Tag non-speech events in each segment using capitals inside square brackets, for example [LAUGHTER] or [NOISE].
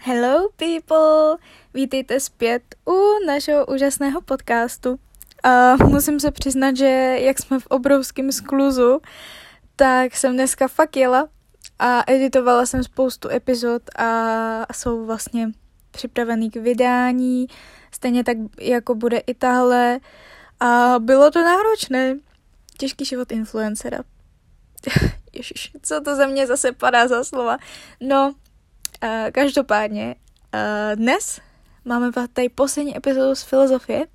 Hello people! Vítejte zpět u našeho úžasného podcastu. A musím se přiznat, že jak jsme v obrovském skluzu, tak jsem dneska fakt jela a editovala jsem spoustu epizod a jsou vlastně připravený k vydání, stejně tak jako bude i tahle. A bylo to náročné. Těžký život influencera. [LAUGHS] Ježiš, co to ze mě zase padá za slova. No, uh, každopádně, uh, dnes máme tady poslední epizodu z filozofie.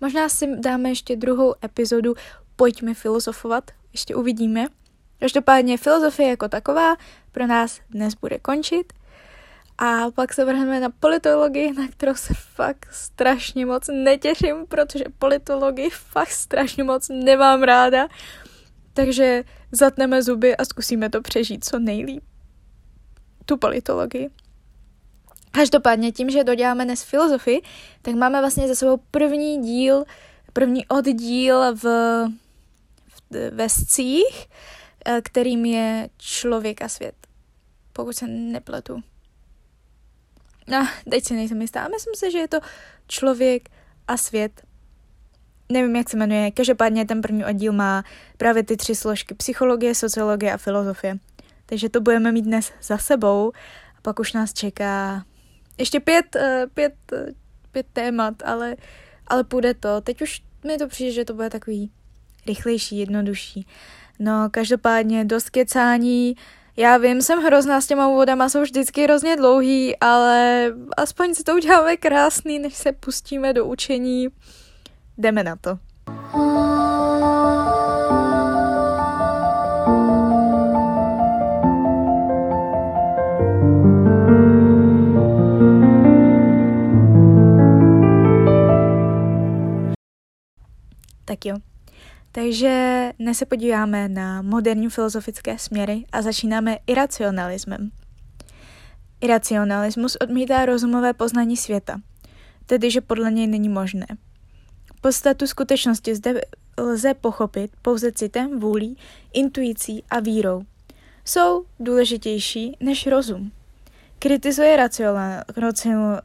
Možná si dáme ještě druhou epizodu Pojďme filozofovat, ještě uvidíme. Každopádně filozofie jako taková pro nás dnes bude končit. A pak se vrhneme na politologii, na kterou se fakt strašně moc netěším, protože politologii fakt strašně moc nemám ráda. Takže zatneme zuby a zkusíme to přežít co nejlíp. Tu politologii. Každopádně tím, že doděláme dnes filozofii, tak máme vlastně za sebou první díl, první oddíl v, v vescích, eh, kterým je člověk a svět. Pokud se nepletu. No, teď si nejsem jistá. Myslím si, že je to člověk a svět. Nevím, jak se jmenuje. Každopádně ten první oddíl má právě ty tři složky. Psychologie, sociologie a filozofie. Takže to budeme mít dnes za sebou. A pak už nás čeká ještě pět, eh, pět, eh, pět témat, ale, ale půjde to. Teď už mi to přijde, že to bude takový rychlejší, jednodušší. No, každopádně dost kecání, já vím, jsem hrozná s těma úvodama, jsou vždycky hrozně dlouhý, ale aspoň si to uděláme krásný, než se pustíme do učení. Jdeme na to. Tak jo. Takže dnes se podíváme na moderní filozofické směry a začínáme iracionalismem. Iracionalismus odmítá rozumové poznání světa, tedy že podle něj není možné. Podstatu skutečnosti zde lze pochopit pouze citem, vůlí, intuicí a vírou. Jsou důležitější než rozum. Kritizuje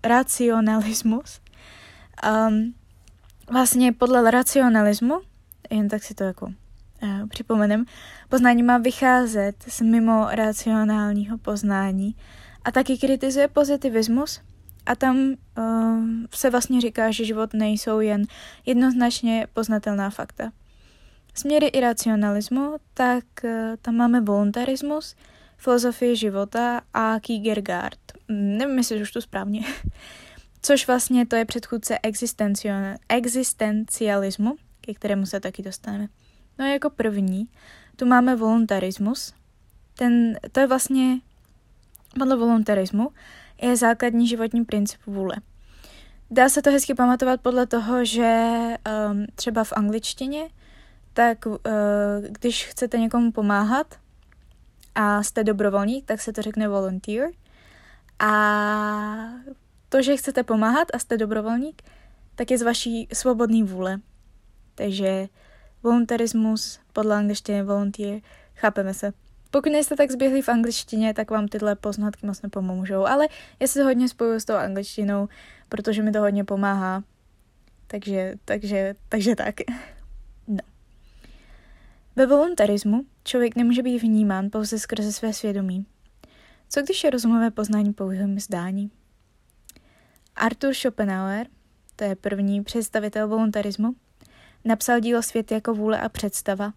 racionalismus. Um, vlastně podle racionalismu jen tak si to jako uh, připomenem, poznání má vycházet z mimo racionálního poznání a taky kritizuje pozitivismus a tam uh, se vlastně říká, že život nejsou jen jednoznačně poznatelná fakta. Směry iracionalismu, tak uh, tam máme voluntarismus, filozofii života a Kierkegaard. Nevím, jestli už to správně. Což vlastně to je předchůdce existencialismu, ke kterému se taky dostaneme. No a jako první tu máme voluntarismus. Ten, to je vlastně, podle voluntarismu, je základní životní princip vůle. Dá se to hezky pamatovat podle toho, že um, třeba v angličtině, tak uh, když chcete někomu pomáhat a jste dobrovolník, tak se to řekne volunteer. A to, že chcete pomáhat a jste dobrovolník, tak je z vaší svobodné vůle. Takže voluntarismus podle angličtiny volunteer, chápeme se. Pokud nejste tak zběhlí v angličtině, tak vám tyhle poznatky moc nepomůžou, ale já se hodně spojuju s tou angličtinou, protože mi to hodně pomáhá. Takže, takže, takže tak. [LAUGHS] No. Ve voluntarismu člověk nemůže být vnímán pouze skrze své svědomí. Co když je rozumové poznání pouhým zdání? Arthur Schopenhauer, to je první představitel voluntarismu, Napsal dílo Svět jako vůle a představa.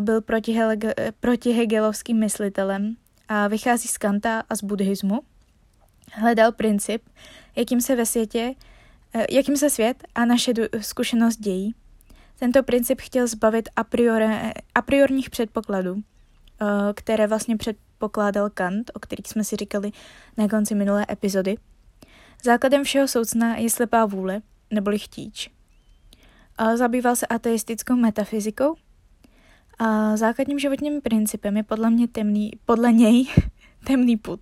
Byl proti hegelovským myslitelem a vychází z Kanta a z buddhismu. Hledal princip, jakým se ve světě, e, jakým se svět a naše zkušenost dějí. Tento princip chtěl zbavit a, priori, a priorních předpokladů, e, které vlastně předpokládal Kant, o kterých jsme si říkali na konci minulé epizody. Základem všeho soucna je slepá vůle, neboli chtíč. Zabýval se ateistickou metafyzikou. A základním životním principem je podle, mě temný, podle něj [LAUGHS] temný put.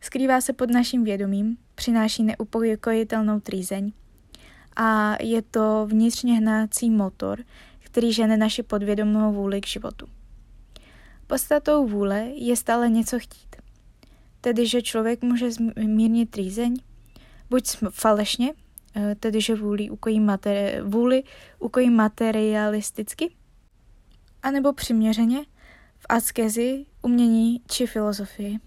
Skrývá se pod naším vědomím, přináší neupokojitelnou trýzeň a je to vnitřně hnácí motor, který žene naši podvědomou vůli k životu. Podstatou vůle je stále něco chtít. tedy že člověk může zmírnit rýzeň, buď falešně, eh, tedy že vůli ukojí, materi- vůli ukojí materialisticky, anebo přiměřeně v askezi, umění či filozofii.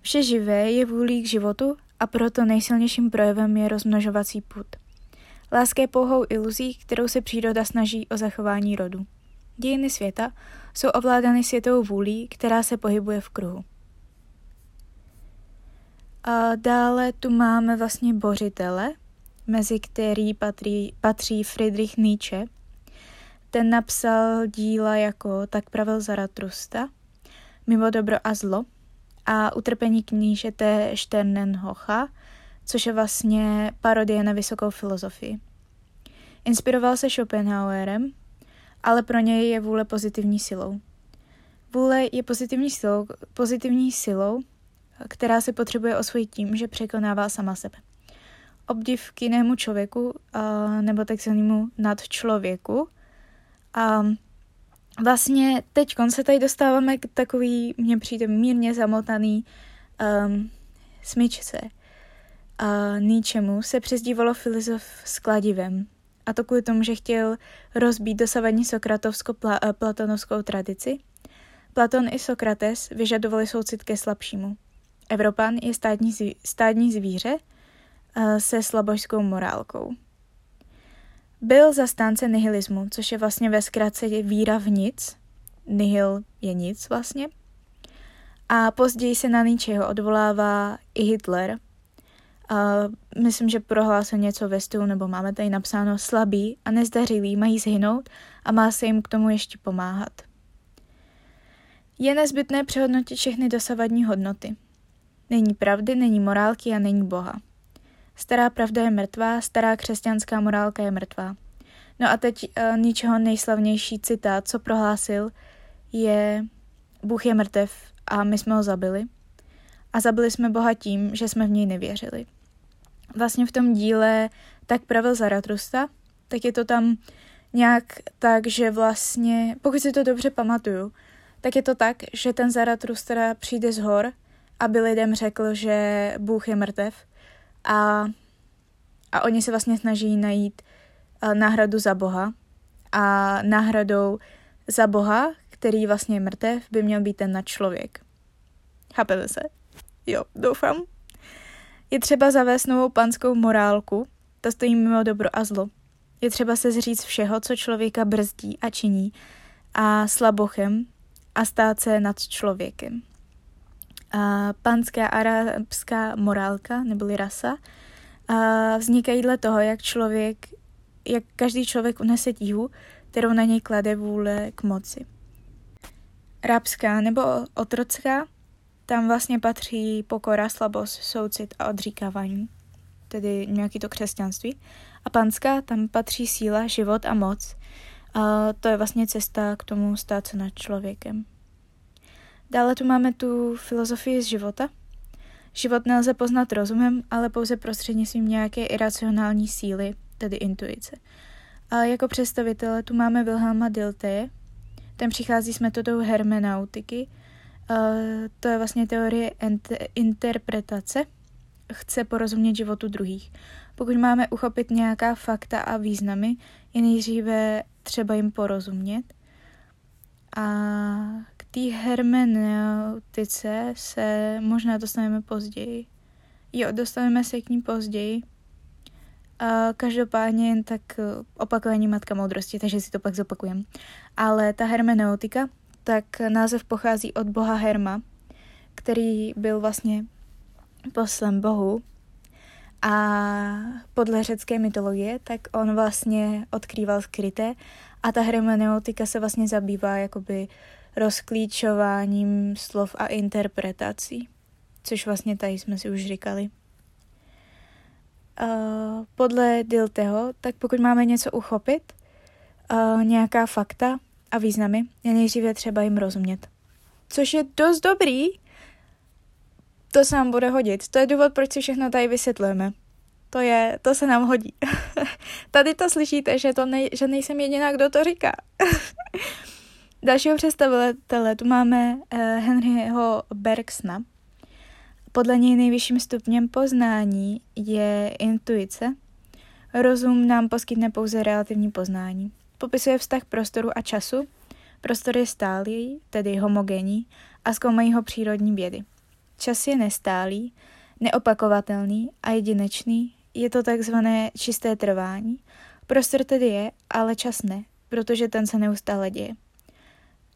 Vše živé je vůlí k životu a proto nejsilnějším projevem je rozmnožovací put. Láska je pouhou iluzí, kterou se příroda snaží o zachování rodu. Dějiny světa jsou ovládány světovou vůlí, která se pohybuje v kruhu. A dále tu máme vlastně bořitele, mezi který patří, patří Friedrich Nietzsche. Ten napsal díla jako Tak pravil Zaratrusta, Mimo dobro a zlo a Utrpení knížete Sternenhocha, což je vlastně parodie na vysokou filozofii. Inspiroval se Schopenhauerem, ale pro něj je vůle pozitivní silou. Vůle je pozitivní silou, pozitivní silou, která se potřebuje osvojit tím, že překonává sama sebe. Obdiv k jinému člověku nebo takzvanému nadčlověku. A vlastně teď se tady dostáváme k takový, mně přijde mírně zamotaný um, smyčce. A ničemu se přezdívalo filozof s kladivem. A to kvůli tomu, že chtěl rozbít dosavadní sokratovsko-platonovskou tradici. Platon i Sokrates vyžadovali soucit ke slabšímu. Evropan je stádní, zví, stádní zvíře uh, se slabožskou morálkou. Byl zastánce nihilismu, což je vlastně ve zkratce víra v nic. Nihil je nic vlastně. A později se na ničeho odvolává i Hitler. Uh, myslím, že prohlásil něco ve stylu, nebo máme tady napsáno slabí a nezdařilí mají zhynout a má se jim k tomu ještě pomáhat. Je nezbytné přehodnotit všechny dosavadní hodnoty. Není pravdy, není morálky a není Boha. Stará pravda je mrtvá, stará křesťanská morálka je mrtvá. No a teď uh, ničeho nejslavnější citát, co prohlásil, je Bůh je mrtev a my jsme ho zabili. A zabili jsme Boha tím, že jsme v něj nevěřili. Vlastně v tom díle Tak pravil Zaratrusta, tak je to tam nějak tak, že vlastně, pokud si to dobře pamatuju, tak je to tak, že ten Zaratrusta přijde z hor aby lidem řekl, že Bůh je mrtev a, a oni se vlastně snaží najít uh, náhradu za Boha a náhradou za Boha, který vlastně je mrtev, by měl být ten nadčlověk. Chápete se? Jo, doufám. Je třeba zavést novou panskou morálku, to stojí mimo dobro a zlo. Je třeba se zříct všeho, co člověka brzdí a činí a slabochem a stát se nad člověkem a panská arabská morálka, neboli rasa, a vznikají dle toho, jak člověk, jak každý člověk unese tíhu, kterou na něj klade vůle k moci. Rabská nebo otrocká, tam vlastně patří pokora, slabost, soucit a odříkávání, tedy nějaký to křesťanství. A panská, tam patří síla, život a moc. A to je vlastně cesta k tomu stát se nad člověkem. Dále tu máme tu filozofii z života. Život nelze poznat rozumem, ale pouze prostřednictvím nějaké iracionální síly, tedy intuice. A jako představitele tu máme Wilhelma Diltheye. Ten přichází s metodou hermenautiky. A to je vlastně teorie interpretace. Chce porozumět životu druhých. Pokud máme uchopit nějaká fakta a významy, je nejdříve třeba jim porozumět. A té hermeneutice se možná dostaneme později. Jo, dostaneme se k ní později. A každopádně jen tak eh, opakování matka moudrosti, takže si to pak zopakujem. Ale ta hermeneutika, tak název pochází od boha Herma, který byl vlastně poslem bohu. A podle řecké mytologie, tak on vlastně odkrýval skryté a ta hermeneutika se vlastně zabývá jakoby rozklíčováním slov a interpretací, což vlastně tady jsme si už říkali. Uh, podle Dilteho, tak pokud máme něco uchopit, uh, nějaká fakta a významy, je nejdříve třeba jim rozumět. Což je dost dobrý, to se nám bude hodit. To je důvod, proč si všechno tady vysvětlujeme. To je, to se nám hodí. [LAUGHS] tady to slyšíte, že, to nej, že nejsem jediná, kdo to říká. [LAUGHS] Dalšího představitele tu máme uh, Henryho Bergsna. Podle něj nejvyšším stupněm poznání je intuice. Rozum nám poskytne pouze relativní poznání. Popisuje vztah prostoru a času. Prostor je stálý, tedy homogenní, a zkoumají ho přírodní vědy. Čas je nestálý, neopakovatelný a jedinečný, je to takzvané čisté trvání. Prostor tedy je, ale čas ne, protože ten se neustále děje.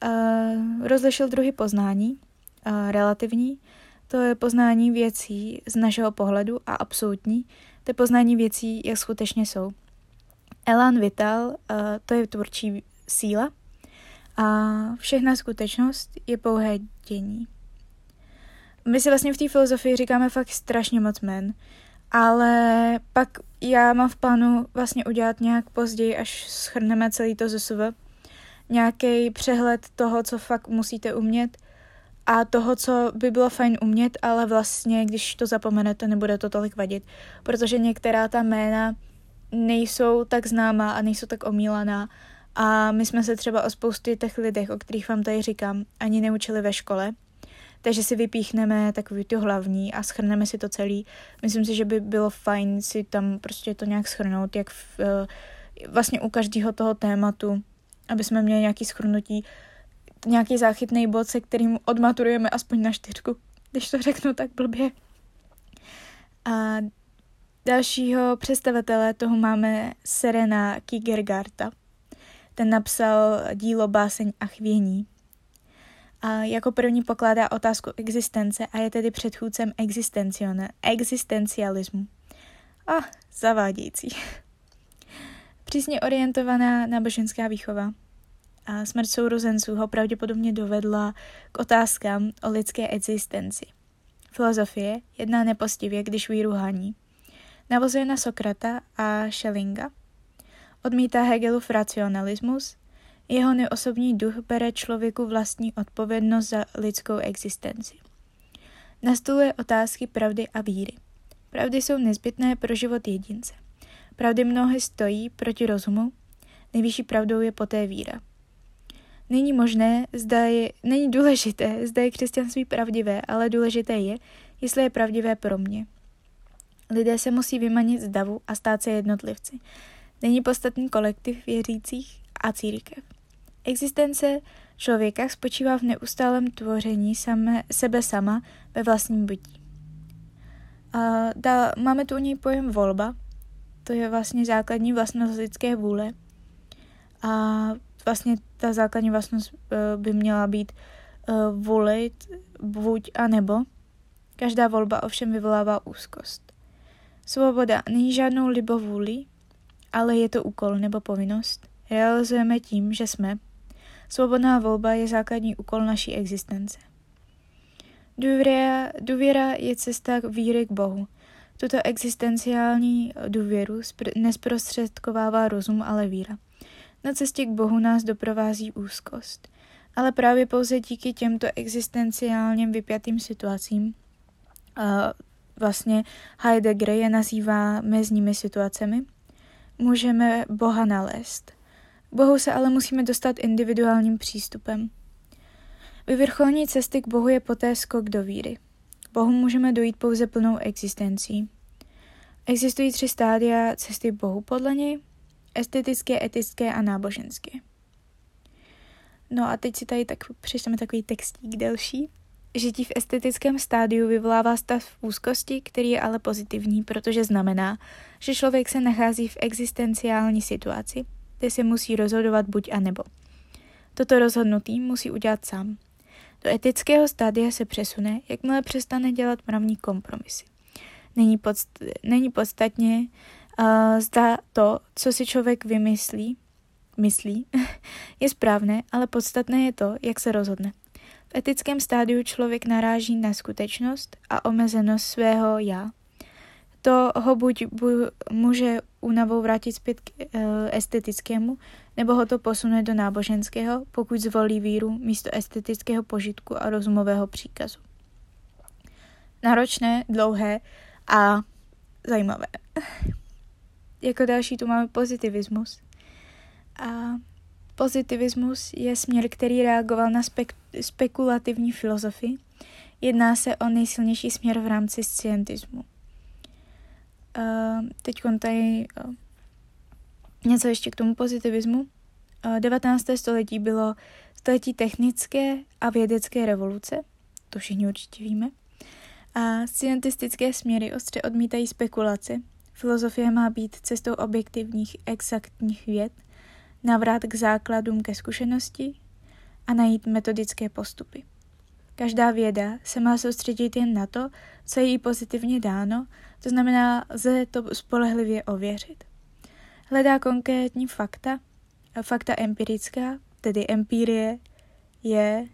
Uh, rozlišil druhy poznání, uh, relativní, to je poznání věcí z našeho pohledu a absolutní, to je poznání věcí, jak skutečně jsou. Elan Vital, uh, to je tvůrčí síla a všechna skutečnost je pouhé dění. My si vlastně v té filozofii říkáme fakt strašně moc men, ale pak já mám v plánu vlastně udělat nějak později, až schrneme celý to ZSV, nějaký přehled toho, co fakt musíte umět a toho, co by bylo fajn umět, ale vlastně, když to zapomenete, nebude to tolik vadit, protože některá ta jména nejsou tak známá a nejsou tak omílaná. A my jsme se třeba o spoustě těch lidech, o kterých vám tady říkám, ani neučili ve škole, takže si vypíchneme takový ty hlavní a schrneme si to celý. Myslím si, že by bylo fajn si tam prostě to nějak schrnout, jak v, eh, vlastně u každého toho tématu, aby jsme měli nějaký schrnutí, nějaký záchytný bod, se kterým odmaturujeme aspoň na čtyřku, když to řeknu tak blbě. A dalšího představitele toho máme Serena Kigergarta. Ten napsal dílo Báseň a chvění. A jako první pokládá otázku existence a je tedy předchůdcem existencialismu. A ah, zavádějící. Přísně orientovaná náboženská výchova. A smrt sourozenců ho pravděpodobně dovedla k otázkám o lidské existenci. Filozofie jedná nepostivě, když víru haní. Navozuje na Sokrata a Schellinga. Odmítá Hegelův racionalismus jeho neosobní duch bere člověku vlastní odpovědnost za lidskou existenci. Nastoluje otázky pravdy a víry. Pravdy jsou nezbytné pro život jedince. Pravdy mnohé stojí proti rozumu, nejvyšší pravdou je poté víra. Není možné, zda je, není důležité, zda je křesťanství pravdivé, ale důležité je, jestli je pravdivé pro mě. Lidé se musí vymanit z davu a stát se jednotlivci. Není podstatný kolektiv věřících a církev. Existence člověka spočívá v neustálém tvoření samé, sebe sama ve vlastním bytí. A dál, máme tu u něj pojem volba, to je vlastně základní vlastnost lidské vůle. A vlastně ta základní vlastnost eh, by měla být eh, volit buď a nebo. Každá volba ovšem vyvolává úzkost. Svoboda není žádnou libovůli, ale je to úkol nebo povinnost. Realizujeme tím, že jsme, Svobodná volba je základní úkol naší existence. Důvěra, důvěra je cesta k víry k Bohu. Tuto existenciální důvěru nesprostředkovává rozum, ale víra. Na cestě k Bohu nás doprovází úzkost. Ale právě pouze díky těmto existenciálním vypjatým situacím, vlastně Heidegger je nazývá mezními situacemi, můžeme Boha nalézt – Bohu se ale musíme dostat individuálním přístupem. Vyvrcholní cesty k Bohu je poté skok do víry. Bohu můžeme dojít pouze plnou existencí. Existují tři stádia cesty Bohu podle něj, estetické, etické a náboženské. No a teď si tady tak přišleme takový textík delší. Žití v estetickém stádiu vyvolává stav úzkosti, který je ale pozitivní, protože znamená, že člověk se nachází v existenciální situaci, kde se musí rozhodovat buď a nebo. Toto rozhodnutí musí udělat sám. Do etického stádia se přesune, jakmile přestane dělat mravní kompromisy. Není, podst- není podstatně, uh, zda to, co si člověk vymyslí, myslí, [LAUGHS] je správné, ale podstatné je to, jak se rozhodne. V etickém stádiu člověk naráží na skutečnost a omezenost svého já. To ho buď bu- může únavou vrátit zpět k e, estetickému, nebo ho to posune do náboženského, pokud zvolí víru místo estetického požitku a rozumového příkazu. Náročné, dlouhé a zajímavé. [LAUGHS] jako další tu máme pozitivismus. A pozitivismus je směr, který reagoval na spek- spekulativní filozofii. Jedná se o nejsilnější směr v rámci scientismu. Uh, teď tady uh, něco ještě k tomu pozitivismu. Uh, 19. století bylo století technické a vědecké revoluce, to všichni určitě víme. A scientistické směry ostře odmítají spekulace. Filozofie má být cestou objektivních, exaktních věd, navrat k základům ke zkušenosti a najít metodické postupy. Každá věda se má soustředit jen na to, co je jí pozitivně dáno, to znamená, lze to spolehlivě ověřit. Hledá konkrétní fakta, fakta empirická, tedy empirie je,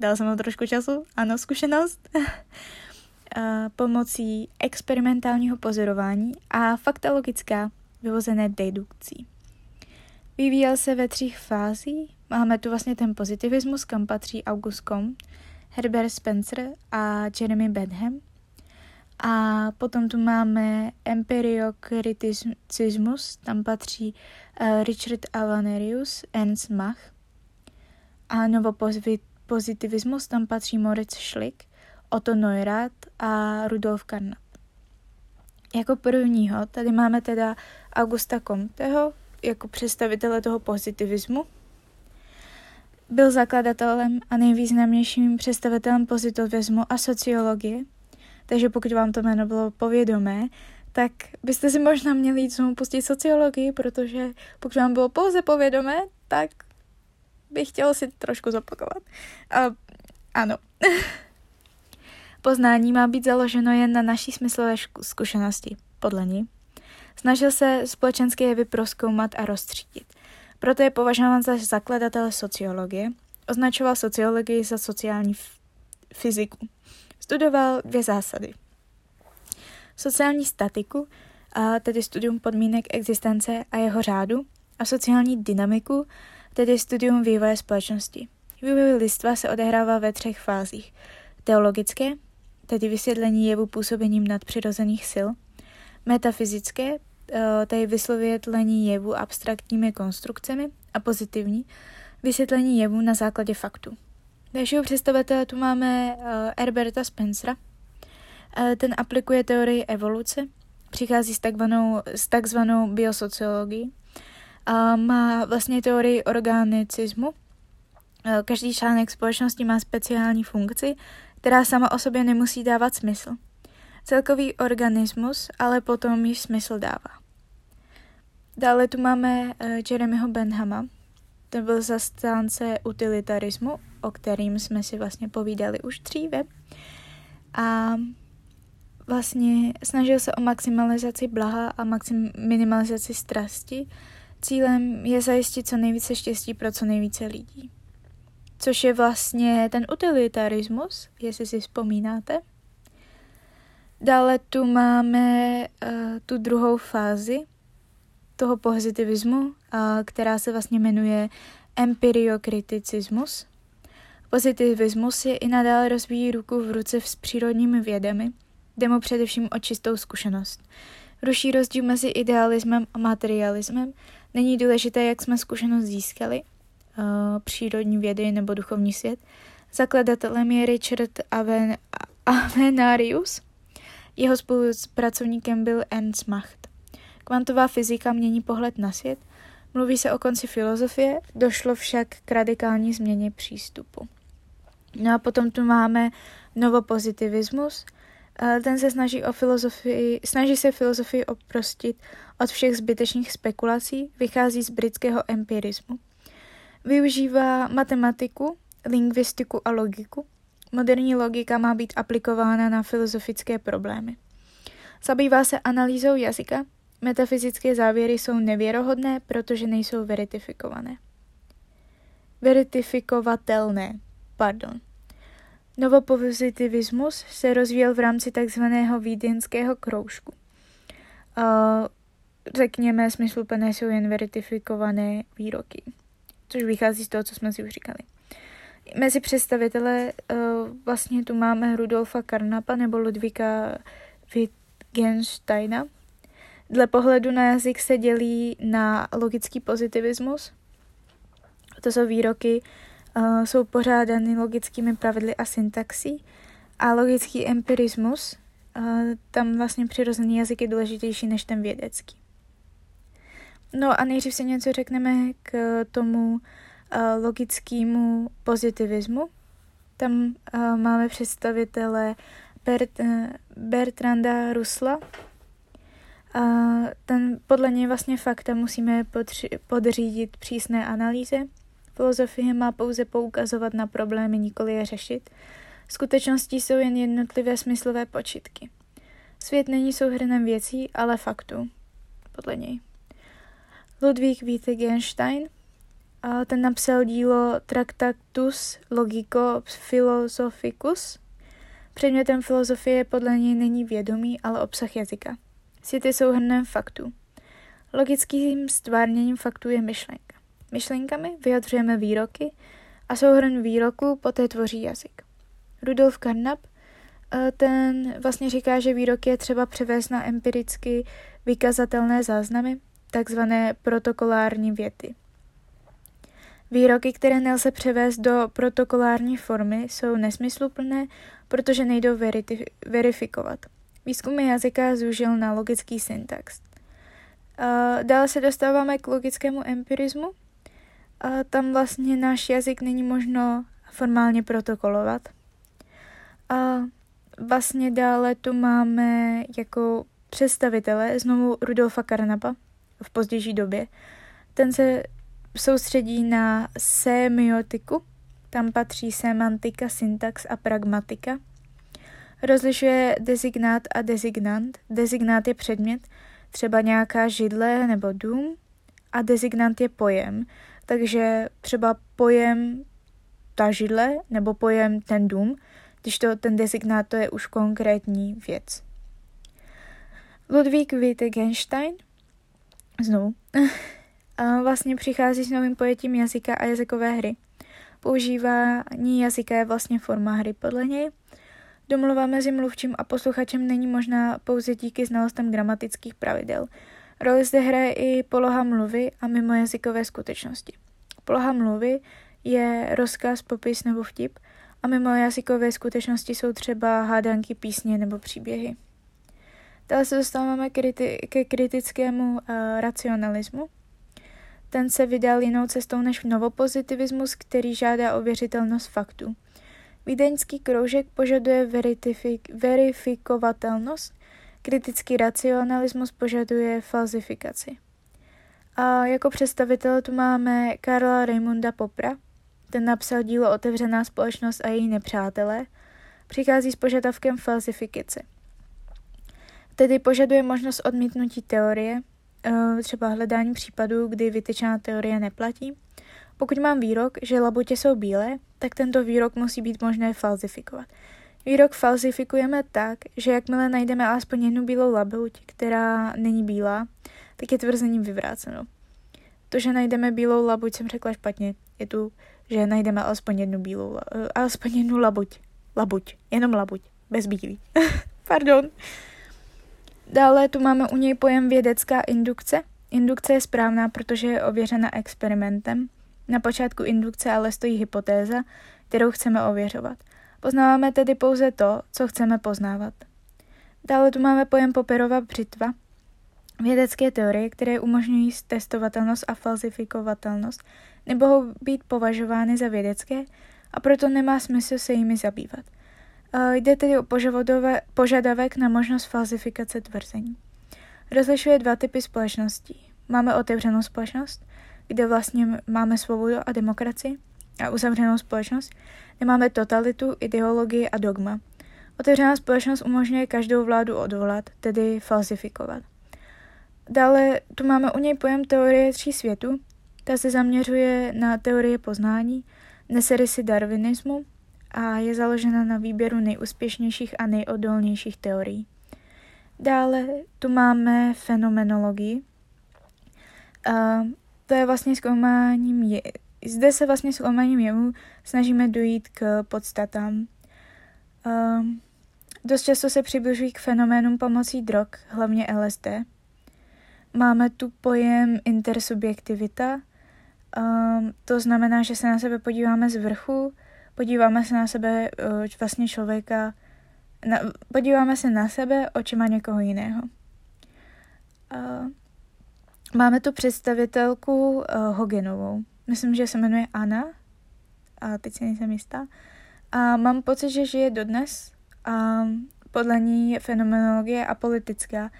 dal jsem mu trošku času, ano, zkušenost, [LAUGHS] pomocí experimentálního pozorování a faktologická vyvozené dedukcí. Vyvíjel se ve třích fázích. Máme tu vlastně ten pozitivismus, kam patří August Comte, Herbert Spencer a Jeremy Bentham. A potom tu máme empiriokriticismus, tam patří uh, Richard Avanerius, Ernst Mach. A novopozitivismus, tam patří Moritz Schlick, Otto Neurath a Rudolf Carnap. Jako prvního tady máme teda Augusta Comteho, jako představitele toho pozitivismu. Byl zakladatelem a nejvýznamnějším představitelem pozitivismu a sociologie, takže pokud vám to jméno bylo povědomé, tak byste si možná měli jít znovu pustit sociologii, protože pokud vám bylo pouze povědomé, tak bych chtěla si trošku zopakovat. A, ano. [LAUGHS] Poznání má být založeno jen na naší smyslové zkušenosti, podle ní. Snažil se společenské jevy proskoumat a rozstřídit. Proto je považován za zakladatele sociologie. Označoval sociologii za sociální fyziku. Studoval dvě zásady. Sociální statiku, a tedy studium podmínek existence a jeho řádu, a sociální dynamiku, tedy studium vývoje společnosti. Vývoj lidstva se odehrává ve třech fázích. Teologické, tedy vysvětlení jevu působením nadpřirozených sil, metafyzické, eh, tedy vysvětlení jevu abstraktními konstrukcemi a pozitivní, vysvětlení jevu na základě faktu. Dalšího představitele tu máme uh, Herberta Spencera. Uh, ten aplikuje teorii evoluce, přichází s takzvanou, s takzvanou biosociologií. Uh, má vlastně teorii organicismu. Uh, každý článek společnosti má speciální funkci, která sama o sobě nemusí dávat smysl. Celkový organismus ale potom již smysl dává. Dále tu máme Jeremyho Benhama, ten byl zastánce utilitarismu, o kterým jsme si vlastně povídali už dříve. A vlastně snažil se o maximalizaci blaha a maxim, minimalizaci strasti. Cílem je zajistit co nejvíce štěstí pro co nejvíce lidí. Což je vlastně ten utilitarismus, jestli si vzpomínáte. Dále tu máme uh, tu druhou fázi, toho pozitivismu, uh, která se vlastně jmenuje empiriokriticismus. Pozitivismus je i nadále rozvíjí ruku v ruce s přírodními vědami, jde mu především o čistou zkušenost. Ruší rozdíl mezi idealismem a materialismem. Není důležité, jak jsme zkušenost získali, uh, přírodní vědy nebo duchovní svět. Zakladatelem je Richard Aven- Avenarius. Jeho spolupracovníkem byl Ernst Macht. Kvantová fyzika mění pohled na svět, mluví se o konci filozofie, došlo však k radikální změně přístupu. No a potom tu máme novopozitivismus, ten se snaží, o filozofii, snaží se filozofii oprostit od všech zbytečných spekulací, vychází z britského empirismu. Využívá matematiku, lingvistiku a logiku. Moderní logika má být aplikována na filozofické problémy. Zabývá se analýzou jazyka, Metafyzické závěry jsou nevěrohodné, protože nejsou veritifikované. Veritifikovatelné, pardon. Novopozitivismus se rozvíjel v rámci takzvaného vídeňského kroužku. Uh, řekněme, smysluplné jsou jen veritifikované výroky, což vychází z toho, co jsme si už říkali. Mezi představitele uh, vlastně tu máme Rudolfa Karnapa nebo Ludvíka Wittgensteina, Dle pohledu na jazyk se dělí na logický pozitivismus. To jsou výroky uh, jsou pořádány logickými pravidly a syntaxí a logický empirismus, uh, tam vlastně přirozený jazyk je důležitější než ten vědecký. No a nejdřív si něco řekneme k tomu uh, logickému pozitivismu. Tam máme představitele Bert, Bertranda Rusla. Ten, podle něj vlastně fakta musíme podřídit přísné analýze. Filozofie má pouze poukazovat na problémy, nikoli je řešit. Skutečnosti jsou jen jednotlivé smyslové počitky. Svět není souhrnem věcí, ale faktů, podle něj. Ludwig Wittgenstein a ten napsal dílo Tractatus Logico Philosophicus. Předmětem filozofie podle něj není vědomí, ale obsah jazyka. Svět je souhrnem faktů. Logickým stvárněním faktů je myšlenka. Myšlenkami vyjadřujeme výroky a souhrn výroků poté tvoří jazyk. Rudolf Carnap eh, ten vlastně říká, že výroky je třeba převést na empiricky vykazatelné záznamy, takzvané protokolární věty. Výroky, které nelze převést do protokolární formy, jsou nesmysluplné, protože nejdou verifikovat. Výzkum jazyka zúžil na logický syntax. Dále se dostáváme k logickému empirismu. Tam vlastně náš jazyk není možno formálně protokolovat. A vlastně dále tu máme jako představitele znovu Rudolfa Karnapa v pozdější době. Ten se soustředí na semiotiku, tam patří semantika, syntax a pragmatika. Rozlišuje designát a designant. Designát je předmět, třeba nějaká židle nebo dům, a designant je pojem. Takže třeba pojem ta židle nebo pojem ten dům, když to ten designát to je už konkrétní věc. Ludwig Wittgenstein, znovu, [LAUGHS] vlastně přichází s novým pojetím jazyka a jazykové hry. Používání jazyka je vlastně forma hry podle něj. Domluva mezi mluvčím a posluchačem není možná pouze díky znalostem gramatických pravidel. Roli zde hraje i poloha mluvy a mimo jazykové skutečnosti. Poloha mluvy je rozkaz, popis nebo vtip a mimo jazykové skutečnosti jsou třeba hádanky, písně nebo příběhy. Dále se dostáváme ke kritickému uh, racionalismu. Ten se vydal jinou cestou než novopozitivismus, který žádá ověřitelnost faktů. Vídeňský kroužek požaduje verifikovatelnost, kritický racionalismus požaduje falzifikaci. A jako představitel tu máme Karla Raimunda Popra, ten napsal dílo Otevřená společnost a její nepřátelé, přichází s požadavkem falzifikace. Tedy požaduje možnost odmítnutí teorie, Eh, třeba hledání případů, kdy vytyčená teorie neplatí. Pokud mám výrok, že labutě jsou bílé, tak tento výrok musí být možné falzifikovat. Výrok falzifikujeme tak, že jakmile najdeme alespoň jednu bílou labuť, která není bílá, tak je tvrzení vyvráceno. To, že najdeme bílou labuť, jsem řekla špatně. Je tu, že najdeme alespoň jednu bílou, uh, alespoň jednu labuť. Labuť, jenom labuť, bez bílý. [LAUGHS] Pardon. Dále tu máme u něj pojem vědecká indukce. Indukce je správná, protože je ověřena experimentem. Na počátku indukce ale stojí hypotéza, kterou chceme ověřovat. Poznáváme tedy pouze to, co chceme poznávat. Dále tu máme pojem Popperova břitva. Vědecké teorie, které umožňují testovatelnost a falsifikovatelnost, nemohou být považovány za vědecké a proto nemá smysl se jimi zabývat. Jde tedy o požadavek na možnost falzifikace tvrzení. Rozlišuje dva typy společností. Máme otevřenou společnost, kde vlastně máme svobodu a demokracii, a uzavřenou společnost, kde máme totalitu, ideologii a dogma. Otevřená společnost umožňuje každou vládu odvolat, tedy falsifikovat. Dále tu máme u něj pojem teorie tří světů. Ta se zaměřuje na teorie poznání, nese rysy darwinismu, a je založena na výběru nejúspěšnějších a nejodolnějších teorií. Dále tu máme fenomenologii. A to je vlastně zkoumáním je, zde se vlastně zkoumáním jevů snažíme dojít k podstatám. A dost často se přibližují k fenoménům pomocí drog, hlavně LSD. Máme tu pojem intersubjektivita, Um, to znamená, že se na sebe podíváme z vrchu, podíváme se na sebe uh, vlastně člověka, na, podíváme se na sebe očima někoho jiného. Uh, máme tu představitelku uh, Hogenovou. Myslím, že se jmenuje Anna. A teď si nejsem jistá. A mám pocit, že žije dodnes. A podle ní je fenomenologie apolitická,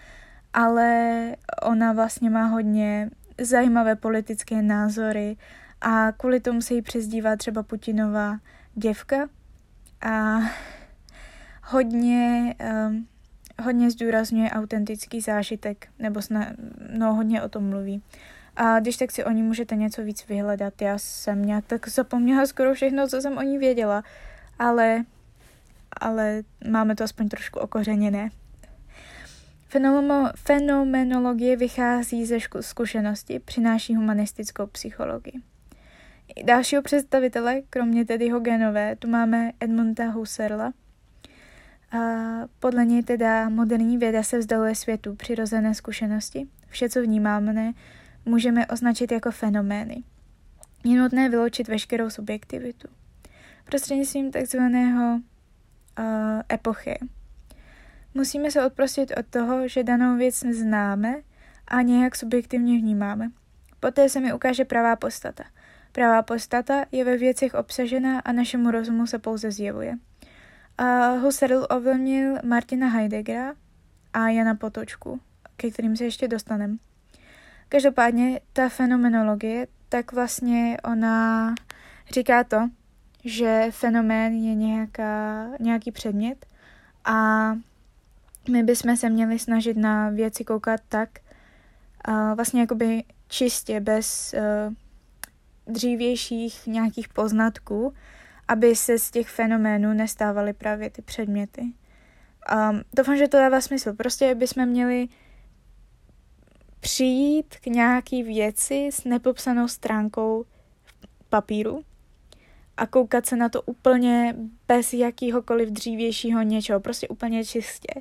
ale ona vlastně má hodně zajímavé politické názory a kvůli tomu se jí přezdívá třeba Putinová děvka a hodně, um, hodně zdůrazňuje autentický zážitek, nebo sna, no, hodně o tom mluví. A když tak si o ní můžete něco víc vyhledat. Já jsem nějak tak zapomněla skoro všechno, co jsem o ní věděla, ale, ale máme to aspoň trošku okořeněné. Fenomenologie vychází ze zkušenosti, přináší humanistickou psychologii. Dalšího představitele, kromě tedy Hogenové, tu máme Edmunda Husserla. A podle něj teda moderní věda se vzdaluje světu přirozené zkušenosti. Vše, co vnímáme, můžeme označit jako fenomény. Je nutné vyloučit veškerou subjektivitu. Prostřednictvím takzvaného uh, epochy. Musíme se odprostit od toho, že danou věc známe a nějak subjektivně vnímáme. Poté se mi ukáže pravá postata. Pravá postata je ve věcech obsažená a našemu rozumu se pouze zjevuje. A Husserl ovlivnil Martina Heideggera a Jana Potočku, ke kterým se ještě dostaneme. Každopádně ta fenomenologie, tak vlastně ona říká to, že fenomén je nějaká, nějaký předmět a my bychom se měli snažit na věci koukat tak, a vlastně jakoby čistě, bez uh, dřívějších nějakých poznatků, aby se z těch fenoménů nestávaly právě ty předměty. Um, doufám, že to dává smysl. Prostě bychom měli přijít k nějaký věci s nepopsanou stránkou papíru a koukat se na to úplně bez jakýhokoliv dřívějšího něčeho, prostě úplně čistě.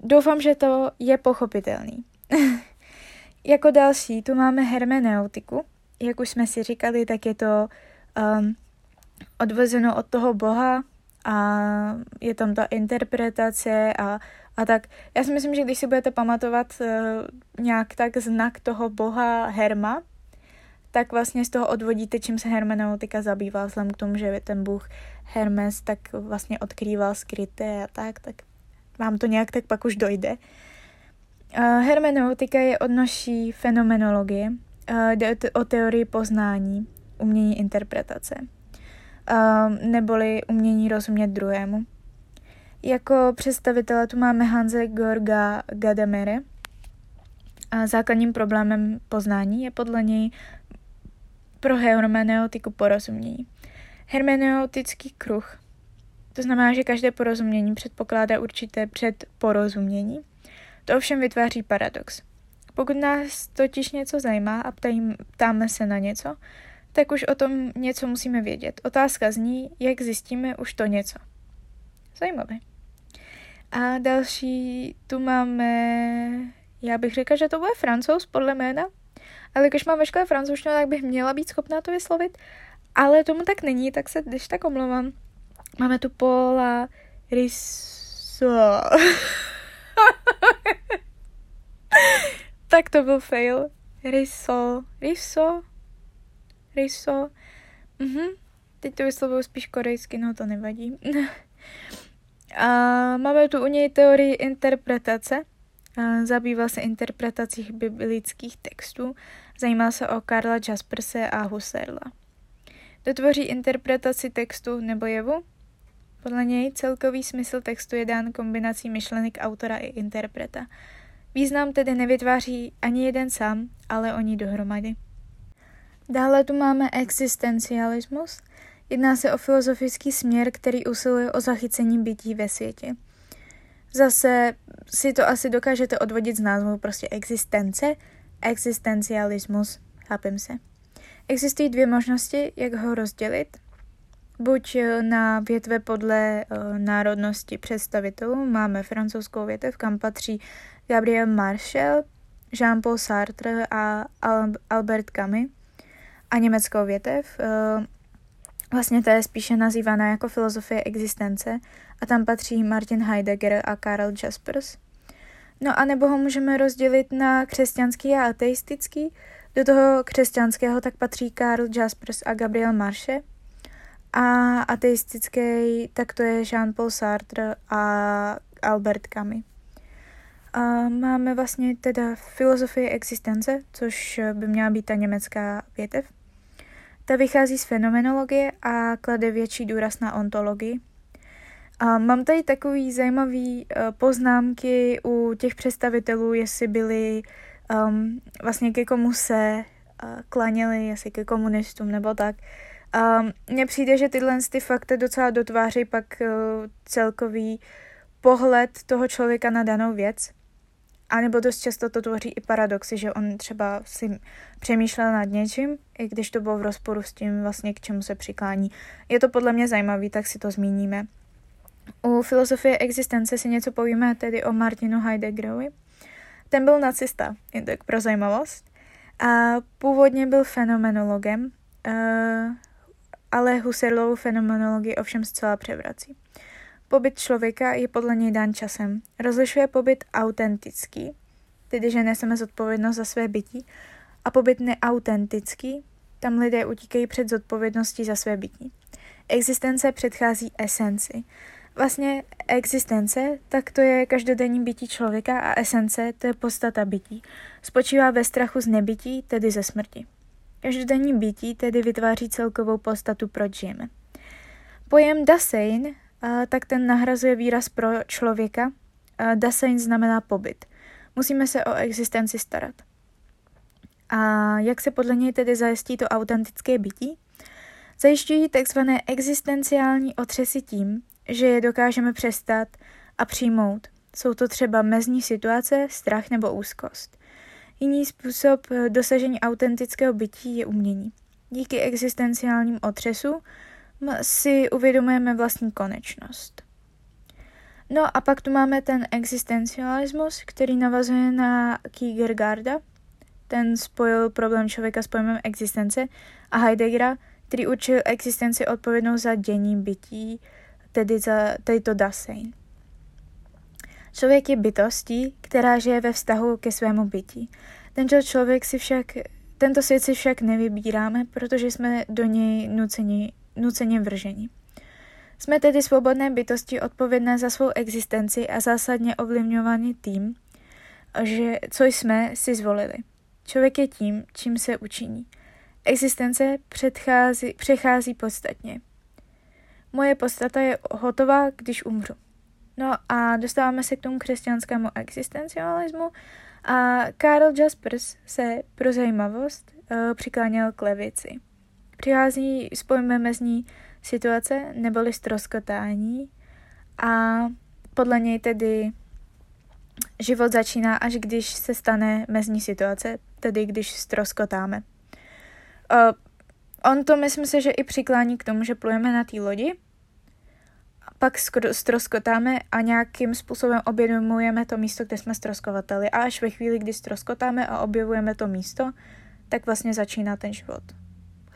Doufám, že to je pochopitelný. [LAUGHS] jako další tu máme hermeneutiku. Jak už jsme si říkali, tak je to um, odvezeno od toho boha a je tam ta interpretace a a tak. Já si myslím, že když si budete pamatovat uh, nějak tak znak toho boha Herma, tak vlastně z toho odvodíte, čím se hermeneutika zabývá, vzhledem k tomu, že ten bůh Hermes tak vlastně odkrýval skryté a tak, tak vám to nějak tak pak už dojde. Uh, hermeneutika je odnoší fenomenologie, uh, jde o teorii poznání, umění interpretace, uh, neboli umění rozumět druhému. Jako představitele tu máme Hanze Gorga Gadamere. A základním problémem poznání je podle něj pro hermeneutiku porozumění. Hermeneutický kruh. To znamená, že každé porozumění předpokládá určité předporozumění. To ovšem vytváří paradox. Pokud nás totiž něco zajímá a ptáme se na něco, tak už o tom něco musíme vědět. Otázka zní, jak zjistíme už to něco. Zajímavé. A další tu máme, já bych řekla, že to bude francouz podle jména, ale když mám ve škole francouzštinu, tak bych měla být schopná to vyslovit, ale tomu tak není, tak se když tak omlouvám. Máme tu Paula Riso. [LAUGHS] tak to byl fail. Riso. Riso. Riso. Mhm. Teď to vyslovuju spíš korejsky, no to nevadí. [LAUGHS] A máme tu u něj teorii interpretace. Zabýval se interpretací biblických textů. Zajímal se o Karla Jasperse a Husserla. Dotvoří interpretaci textu nebo jevu? Podle něj celkový smysl textu je dán kombinací myšlenek autora i interpreta. Význam tedy nevytváří ani jeden sám, ale oni dohromady. Dále tu máme existencialismus – Jedná se o filozofický směr, který usiluje o zachycení bytí ve světě. Zase si to asi dokážete odvodit z názvu prostě existence, existencialismus, chápem se. Existují dvě možnosti, jak ho rozdělit. Buď na větve podle uh, národnosti představitelů, máme francouzskou větev, kam patří Gabriel Marshall, Jean-Paul Sartre a Albert Camus, a německou větev. Vlastně to je spíše nazývaná jako filozofie existence a tam patří Martin Heidegger a Karl Jaspers. No a nebo ho můžeme rozdělit na křesťanský a ateistický. Do toho křesťanského tak patří Karl Jaspers a Gabriel Marše. A ateistický tak to je Jean-Paul Sartre a Albert Camus. A máme vlastně teda filozofii existence, což by měla být ta německá větev. Ta vychází z fenomenologie a klade větší důraz na ontologii. A mám tady takový zajímavý uh, poznámky u těch představitelů, jestli byli um, vlastně ke komu se uh, klaněli, jestli ke komunistům nebo tak. Um, mně přijde, že tyhle ty fakta docela dotváří pak uh, celkový pohled toho člověka na danou věc. A nebo dost často to tvoří i paradoxy, že on třeba si přemýšlel nad něčím, i když to bylo v rozporu s tím vlastně, k čemu se přiklání. Je to podle mě zajímavý, tak si to zmíníme. U filozofie existence si něco povíme tedy o Martinu Heideggerovi. Ten byl nacista, jen tak pro zajímavost. A původně byl fenomenologem, uh, ale Husserlovu fenomenologii ovšem zcela převrací. Pobyt člověka je podle něj dán časem. Rozlišuje pobyt autentický, tedy že neseme zodpovědnost za své bytí, a pobyt neautentický, tam lidé utíkají před zodpovědností za své bytí. Existence předchází esenci. Vlastně existence, tak to je každodenní bytí člověka a esence, to je podstata bytí. Spočívá ve strachu z nebytí, tedy ze smrti. Každodenní bytí tedy vytváří celkovou podstatu, proč žijeme. Pojem Dasein tak ten nahrazuje výraz pro člověka. Dasein znamená pobyt. Musíme se o existenci starat. A jak se podle něj tedy zajistí to autentické bytí? Zajišťují tzv. existenciální otřesy tím, že je dokážeme přestat a přijmout. Jsou to třeba mezní situace, strach nebo úzkost. Jiný způsob dosažení autentického bytí je umění. Díky existenciálním otřesu si uvědomujeme vlastní konečnost. No a pak tu máme ten existencialismus, který navazuje na Kierkegaarda. Ten spojil problém člověka s pojmem existence a Heideggera, který učil existenci odpovědnou za dění bytí, tedy za tedy to Dasein. Člověk je bytostí, která žije ve vztahu ke svému bytí. Tento člověk si však, tento svět si však nevybíráme, protože jsme do něj nuceni nuceně vrženi. Jsme tedy svobodné bytosti odpovědné za svou existenci a zásadně ovlivňovaní tím, že co jsme si zvolili. Člověk je tím, čím se učiní. Existence předchází, přechází podstatně. Moje podstata je hotová, když umřu. No a dostáváme se k tomu křesťanskému existencialismu a Karl Jaspers se pro zajímavost uh, přikláněl k levici. Přichází s pojmem mezní situace neboli stroskotání a podle něj tedy život začíná, až když se stane mezní situace, tedy když stroskotáme. On to myslím si, že i přiklání k tomu, že plujeme na té lodi, pak stroskotáme a nějakým způsobem objevujeme to místo, kde jsme stroskovateli. A až ve chvíli, kdy stroskotáme a objevujeme to místo, tak vlastně začíná ten život.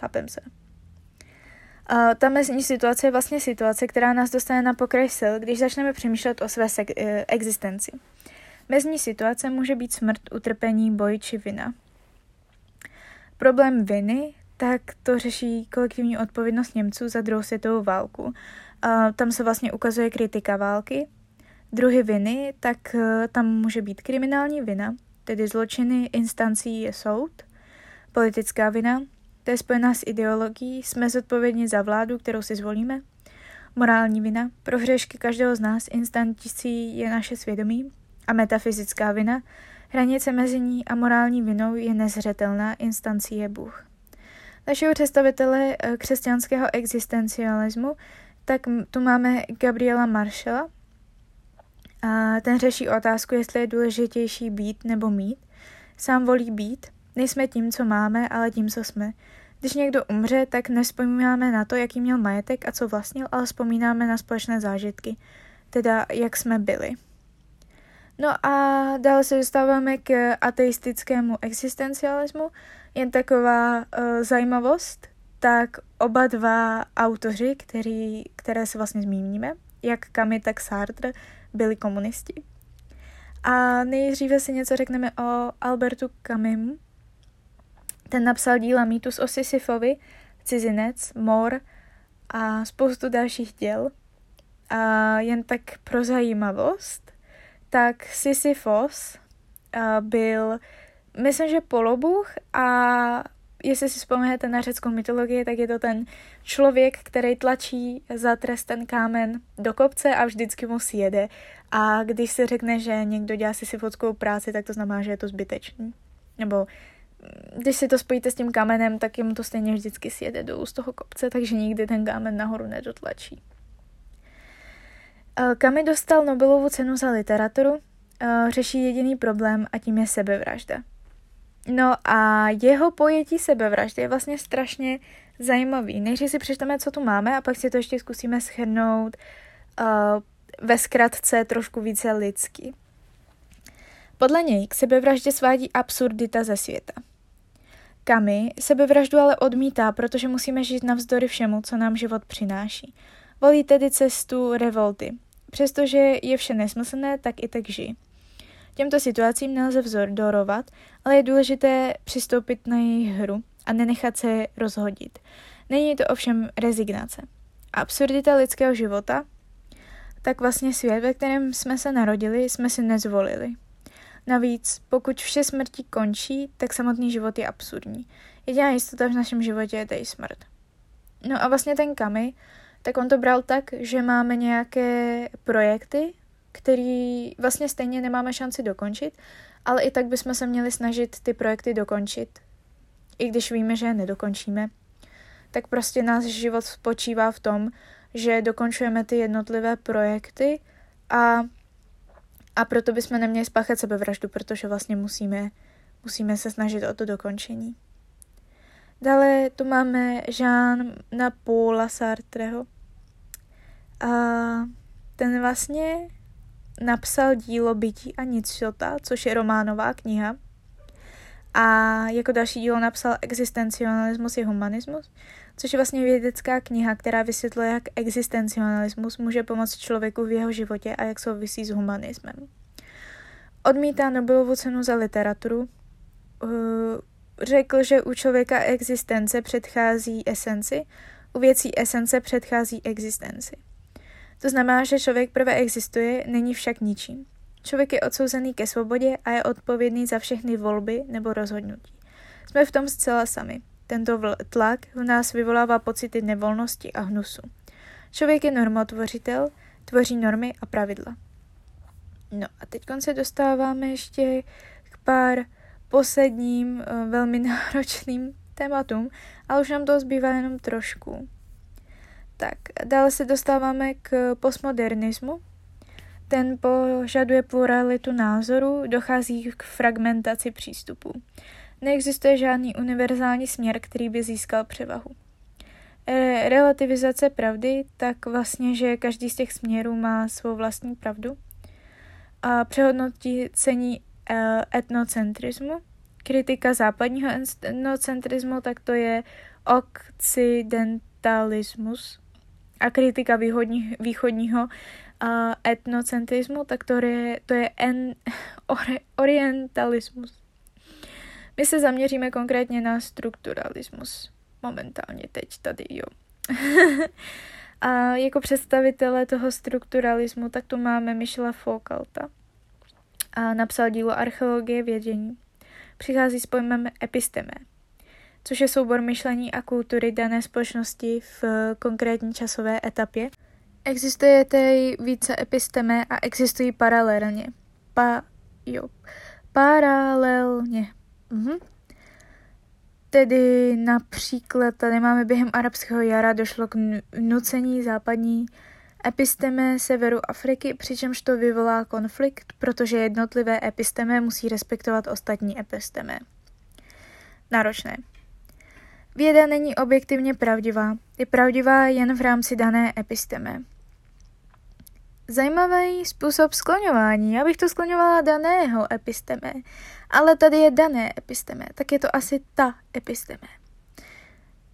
Chápem se. A ta mezní situace je vlastně situace, která nás dostane na pokraj sil, když začneme přemýšlet o své se- eh, existenci. Mezní situace může být smrt, utrpení, boj či vina. Problém viny, tak to řeší kolektivní odpovědnost Němců za druhou světovou válku. A tam se vlastně ukazuje kritika války. Druhy viny, tak eh, tam může být kriminální vina, tedy zločiny instancí je soud, politická vina, to je spojená s ideologií, jsme zodpovědní za vládu, kterou si zvolíme. Morální vina, pro hřešky každého z nás instancí je naše svědomí. A metafyzická vina, hranice mezi ní a morální vinou je nezřetelná, instancí je Bůh. Našeho představitele eh, křesťanského existencialismu, tak tu máme Gabriela Marshalla. A ten řeší otázku, jestli je důležitější být nebo mít. Sám volí být – Nejsme tím, co máme, ale tím, co jsme. Když někdo umře, tak nespomínáme na to, jaký měl majetek a co vlastnil, ale vzpomínáme na společné zážitky, teda jak jsme byli. No a dále se dostáváme k ateistickému existencialismu, Jen taková uh, zajímavost, tak oba dva autoři, který, které se vlastně zmíníme, jak Kami, tak Sartre, byli komunisti. A nejdříve si něco řekneme o Albertu Camim. Ten napsal díla Mýtus o Sisyfovi, Cizinec, Mor a spoustu dalších děl. A jen tak pro zajímavost, tak Sisyfos byl, myslím, že polobuch a jestli si vzpomenete na řeckou mytologii, tak je to ten člověk, který tlačí za trest ten kámen do kopce a vždycky mu sjede. A když se řekne, že někdo dělá si fotskou práci, tak to znamená, že je to zbytečný. Nebo když si to spojíte s tím kamenem, tak jim to stejně vždycky sjede dolů z toho kopce, takže nikdy ten kámen nahoru nedotlačí. Kami dostal Nobelovu cenu za literaturu, řeší jediný problém a tím je sebevražda. No a jeho pojetí sebevraždy je vlastně strašně zajímavý. Nejdřív si přečteme, co tu máme a pak si to ještě zkusíme schrnout uh, ve zkratce trošku více lidsky. Podle něj k sebevraždě svádí absurdita ze světa. Kami sebevraždu ale odmítá, protože musíme žít navzdory všemu, co nám život přináší. Volí tedy cestu revolty. Přestože je vše nesmyslné, tak i tak žijí. Těmto situacím nelze vzdorovat, ale je důležité přistoupit na jejich hru a nenechat se rozhodit. Není to ovšem rezignace. Absurdita lidského života, tak vlastně svět, ve kterém jsme se narodili, jsme si nezvolili. Navíc, pokud vše smrti končí, tak samotný život je absurdní. Jediná jistota v našem životě je tady smrt. No a vlastně ten Kami, tak on to bral tak, že máme nějaké projekty, který vlastně stejně nemáme šanci dokončit, ale i tak bychom se měli snažit ty projekty dokončit. I když víme, že je nedokončíme, tak prostě náš život spočívá v tom, že dokončujeme ty jednotlivé projekty a, a proto bychom neměli spáchat sebevraždu, protože vlastně musíme, musíme se snažit o to dokončení. Dále tu máme Jean na Paula Sartreho. A ten vlastně napsal dílo Bytí a nicota, což je románová kniha. A jako další dílo napsal Existencionalismus i humanismus, což je vlastně vědecká kniha, která vysvětluje, jak existencionalismus může pomoct člověku v jeho životě a jak souvisí s humanismem. Odmítá Nobelovu cenu za literaturu. Uh, řekl, že u člověka existence předchází esenci, u věcí esence předchází existenci. To znamená, že člověk prvé existuje, není však ničím. Člověk je odsouzený ke svobodě a je odpovědný za všechny volby nebo rozhodnutí. Jsme v tom zcela sami. Tento tlak v nás vyvolává pocity nevolnosti a hnusu. Člověk je normotvořitel, tvoří normy a pravidla. No a teď se dostáváme ještě k pár posledním eh, velmi [LAUGHS] náročným tématům, ale už nám to zbývá jenom trošku. Tak, dále se dostáváme k postmodernismu. Ten požaduje pluralitu názorů, dochází k fragmentaci přístupů. Neexistuje žádný univerzální směr, který by získal převahu. E, relativizace pravdy, tak vlastně, že každý z těch směrů má svou vlastní pravdu. A přehodnocení e, etnocentrismu, kritika západního etnocentrismu, tak to je okcidentalismus a kritika východní, východního uh, etnocentrismu, tak to je, to je en, [LAUGHS] ori, orientalismus. My se zaměříme konkrétně na strukturalismus. Momentálně teď tady, jo. [LAUGHS] a jako představitele toho strukturalismu, tak tu máme Michela Foucaulta. A napsal dílo Archeologie vědění. Přichází s pojmem epistemé což je soubor myšlení a kultury dané společnosti v konkrétní časové etapě. Existuje tedy více episteme a existují paralelně. Pa, jo, paralelně. Mhm. Tedy například tady máme během arabského jara došlo k nucení západní episteme severu Afriky, přičemž to vyvolá konflikt, protože jednotlivé episteme musí respektovat ostatní episteme. Náročné. Věda není objektivně pravdivá, je pravdivá jen v rámci dané episteme. zajímavý způsob skloňování. Já bych to skloňovala daného episteme, ale tady je dané episteme, tak je to asi ta episteme.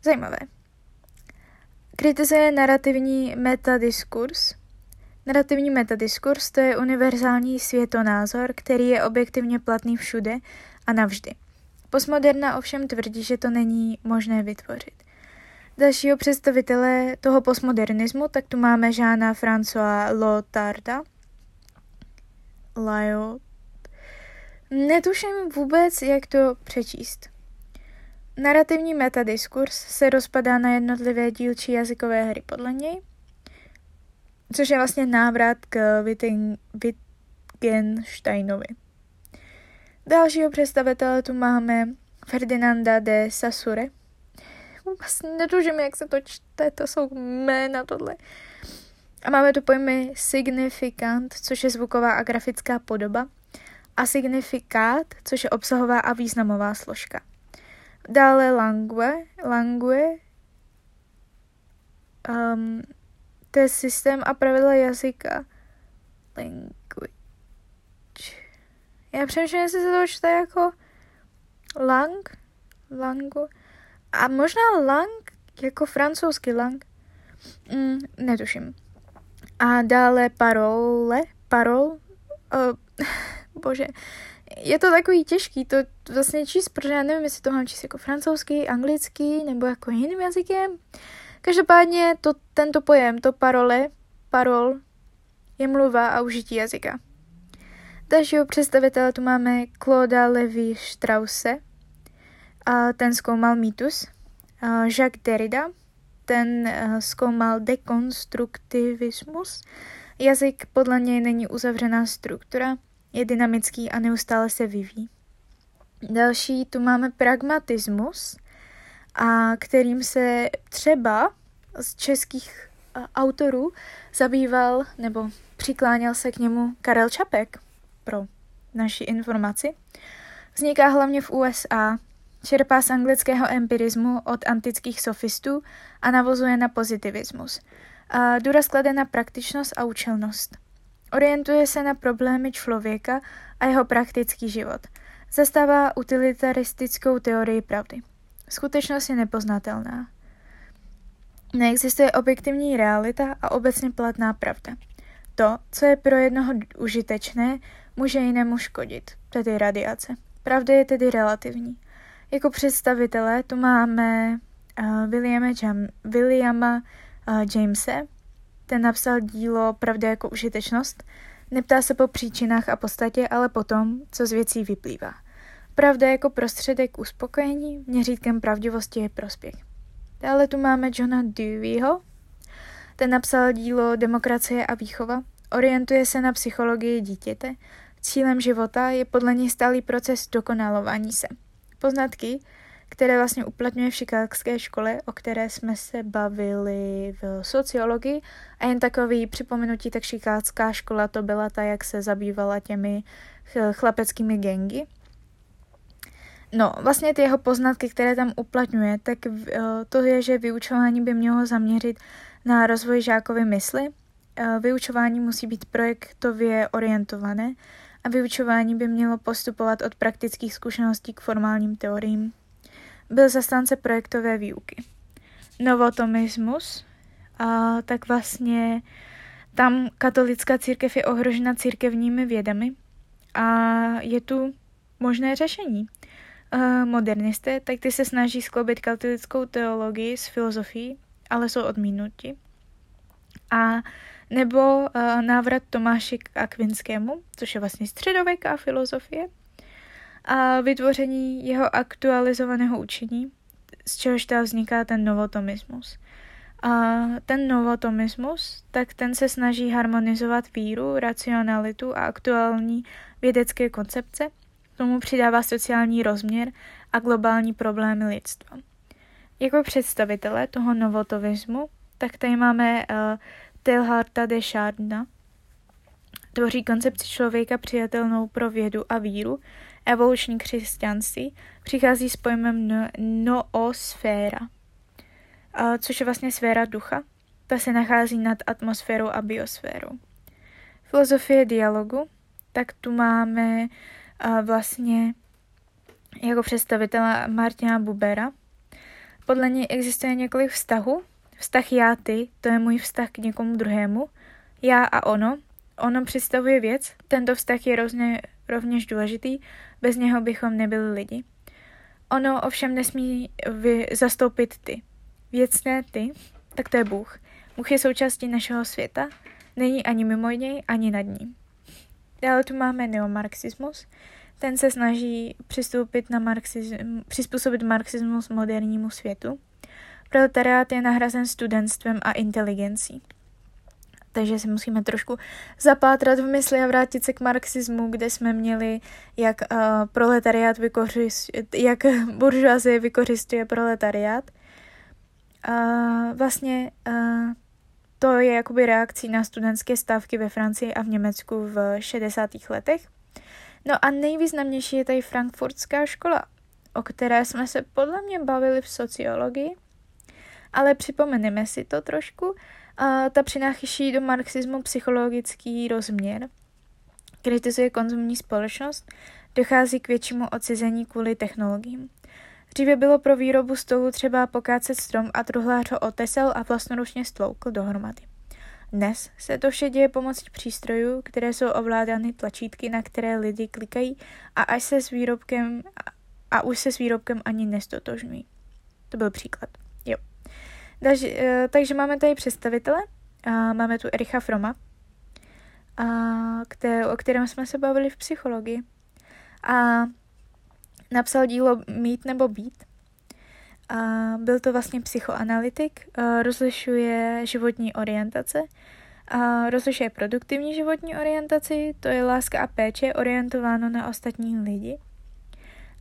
Zajímavé. Kritizuje narrativní metadiskurs. Narrativní metadiskurs to je univerzální světonázor, který je objektivně platný všude a navždy. Postmoderna ovšem tvrdí, že to není možné vytvořit. Dalšího představitele toho postmodernismu, tak tu máme Žána François Lotarda. Lyot. Netuším vůbec, jak to přečíst. Narrativní metadiskurs se rozpadá na jednotlivé dílčí jazykové hry podle něj, což je vlastně návrat k Wittgensteinovi. Dalšího představitele tu máme Ferdinanda de Saussure. Vůbec netužím, jak se to čte, to jsou jména tohle. A máme tu pojmy signifikant, což je zvuková a grafická podoba, a signifikát, což je obsahová a významová složka. Dále langue, langue, um, to je systém a pravidla jazyka. Language. Já přemýšlím, jestli se to čte jako lang, langu. A možná lang, jako francouzský lang. Mm, netuším. A dále parole, parol, uh, [LAUGHS] bože, je to takový těžký to vlastně číst, protože já nevím, jestli to mám číst jako francouzský, anglický nebo jako jiným jazykem. Každopádně to, tento pojem, to parole, parol, je mluva a užití jazyka. Dalšího představitele tu máme Claude Levi Strausse, a ten zkoumal mýtus. Jacques Derrida, ten eh, zkoumal dekonstruktivismus. Jazyk podle něj není uzavřená struktura, je dynamický a neustále se vyvíjí. Další tu máme pragmatismus, a kterým se třeba z českých autorů zabýval nebo přikláněl se k němu Karel Čapek pro naši informaci. Vzniká hlavně v USA, čerpá z anglického empirismu od antických sofistů a navozuje na pozitivismus. A důraz klade na praktičnost a účelnost. Orientuje se na problémy člověka a jeho praktický život. Zastává utilitaristickou teorii pravdy. Skutečnost je nepoznatelná. Neexistuje objektivní realita a obecně platná pravda. To, co je pro jednoho užitečné, může jinému škodit, tedy radiace. Pravda je tedy relativní. Jako představitele tu máme uh, Williama, Jam- Williama uh, Jamese, ten napsal dílo Pravda jako užitečnost. Neptá se po příčinách a podstatě, ale po tom, co z věcí vyplývá. Pravda jako prostředek uspokojení, měřítkem pravdivosti je prospěch. Dále tu máme Johna Deweyho. Ten napsal dílo Demokracie a výchova. Orientuje se na psychologii dítěte. Cílem života je podle něj stálý proces dokonalování se. Poznatky, které vlastně uplatňuje v šikákské škole, o které jsme se bavili v sociologii. A jen takový připomenutí, tak šikácká škola to byla ta, jak se zabývala těmi chlapeckými gengy. No, vlastně ty jeho poznatky, které tam uplatňuje, tak eh, to je, že vyučování by mělo zaměřit na rozvoj žákovy mysli. Eh, vyučování musí být projektově orientované a vyučování by mělo postupovat od praktických zkušeností k formálním teoriím. Byl zastánce projektové výuky. Novotomismus, a tak vlastně tam katolická církev je ohrožena církevními vědami a je tu možné řešení. Uh, modernisté, tak ty se snaží skloubit katolickou teologii s filozofií, ale jsou odmínuti. A nebo uh, návrat Tomáši k Akvinskému, což je vlastně středověká filozofie, a vytvoření jeho aktualizovaného učení, z čehož ta vzniká ten novotomismus. A ten novotomismus, tak ten se snaží harmonizovat víru, racionalitu a aktuální vědecké koncepce, tomu přidává sociální rozměr a globální problémy lidstva. Jako představitele toho novotovismu, tak tady máme uh, Teilharta de Chardna, tvoří koncepci člověka přijatelnou pro vědu a víru, evoluční křesťanství, přichází s pojmem no- noosféra, což je vlastně sféra ducha. Ta se nachází nad atmosférou a biosférou. filozofie dialogu, tak tu máme vlastně jako představitele Martina Bubera. Podle něj existuje několik vztahů. Vztah já, ty, to je můj vztah k někomu druhému. Já a ono. Ono představuje věc. Tento vztah je rovně, rovněž důležitý. Bez něho bychom nebyli lidi. Ono ovšem nesmí vy, zastoupit ty. Věcné ty, tak to je Bůh. Bůh je součástí našeho světa. Není ani mimo něj, ani nad ním. Dále tu máme neomarxismus. Ten se snaží přistoupit na marxism, přizpůsobit marxismus modernímu světu. Proletariát je nahrazen studentstvem a inteligencí. Takže si musíme trošku zapátrat v mysli a vrátit se k marxismu, kde jsme měli, jak uh, proletariát vykořist, jak buržoazie vykořistuje proletariát. Uh, vlastně uh, to je jakoby reakcí na studentské stávky ve Francii a v Německu v 60. letech. No a nejvýznamnější je tady frankfurtská škola, o které jsme se podle mě bavili v sociologii, ale připomeneme si to trošku. A ta přináší do marxismu psychologický rozměr. Kritizuje konzumní společnost, dochází k většímu odcizení kvůli technologiím. Dříve bylo pro výrobu stolu třeba pokácet strom a truhlář ho otesel a vlastnoručně stloukl dohromady. Dnes se to vše děje pomocí přístrojů, které jsou ovládány tlačítky, na které lidi klikají a až se s výrobkem a už se s výrobkem ani nestotožňují. To byl příklad. Takže, eh, takže máme tady představitele. A máme tu Ericha Froma, a které, o kterém jsme se bavili v psychologii. A napsal dílo Mít nebo být. A byl to vlastně psychoanalytik, rozlišuje životní orientace, a rozlišuje produktivní životní orientaci, to je láska a péče orientováno na ostatní lidi.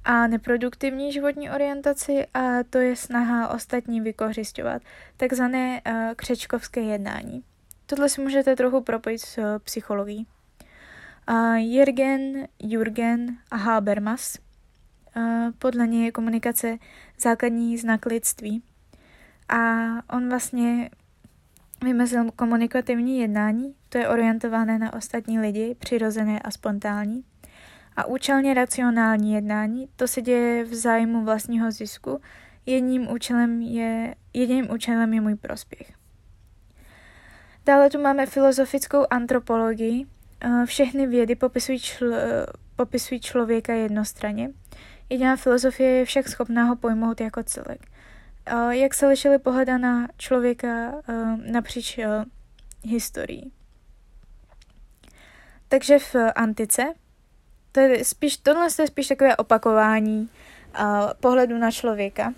A neproduktivní životní orientaci, a to je snaha ostatní vykořišťovat, takzvané křečkovské jednání. Tohle si můžete trochu propojit s psychologií. Uh, Jürgen, Jürgen a Habermas podle něj je komunikace základní znak lidství. A on vlastně vymezil komunikativní jednání, to je orientované na ostatní lidi, přirozené a spontánní. A účelně racionální jednání, to se děje v zájmu vlastního zisku, jedním účelem je, jediným účelem je můj prospěch. Dále tu máme filozofickou antropologii. Všechny vědy popisují, čl, popisují člověka jednostranně. Jediná filozofie je však schopná ho pojmout jako celek. Jak se lišily pohleda na člověka napříč historií. Takže v antice, to je spíš, tohle je spíš takové opakování pohledu na člověka.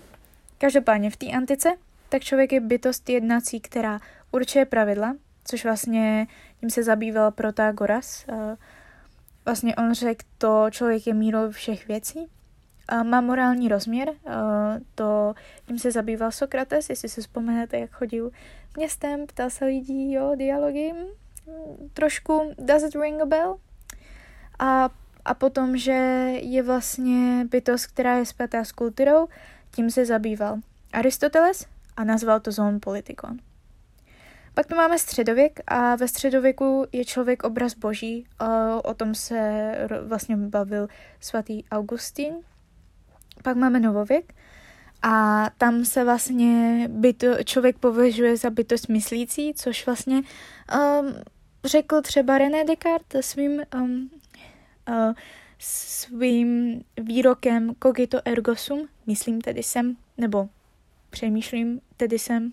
Každopádně v té antice, tak člověk je bytost jednací, která určuje pravidla, což vlastně tím se zabýval Protagoras. Vlastně on řekl, to člověk je mírou všech věcí má morální rozměr, to tím se zabýval Sokrates, jestli si vzpomenete, jak chodil městem, ptal se lidí o dialogy, mm, trošku does it ring a bell? A, a potom, že je vlastně bytost, která je spjatá s kulturou, tím se zabýval Aristoteles a nazval to zón politikon. Pak tu máme středověk a ve středověku je člověk obraz boží, o tom se vlastně bavil svatý Augustín, pak máme novověk a tam se vlastně byto, člověk považuje za bytost myslící, což vlastně um, řekl třeba René Descartes svým, um, svým výrokem cogito ergo sum, myslím tedy jsem, nebo přemýšlím tedy jsem.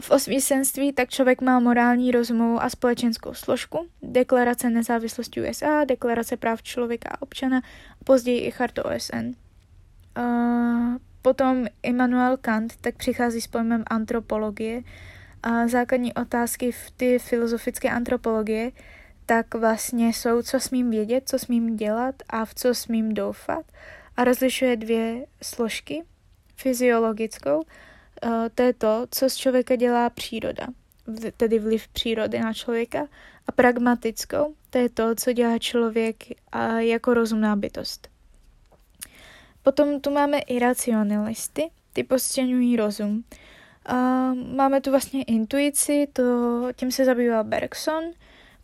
V osvícenství tak člověk má morální, rozumovou a společenskou složku, deklarace nezávislosti USA, deklarace práv člověka a občana, později i chartu OSN. Uh, potom Immanuel Kant tak přichází s pojmem antropologie. A základní otázky v ty filozofické antropologie tak vlastně jsou, co smím vědět, co smím dělat a v co smím doufat. A rozlišuje dvě složky. Fyziologickou, uh, to je to, co z člověka dělá příroda, tedy vliv přírody na člověka. A pragmatickou, to je to, co dělá člověk jako rozumná bytost. Potom tu máme iracionalisty, ty postěňují rozum. Máme tu vlastně intuici, to, tím se zabýval Bergson.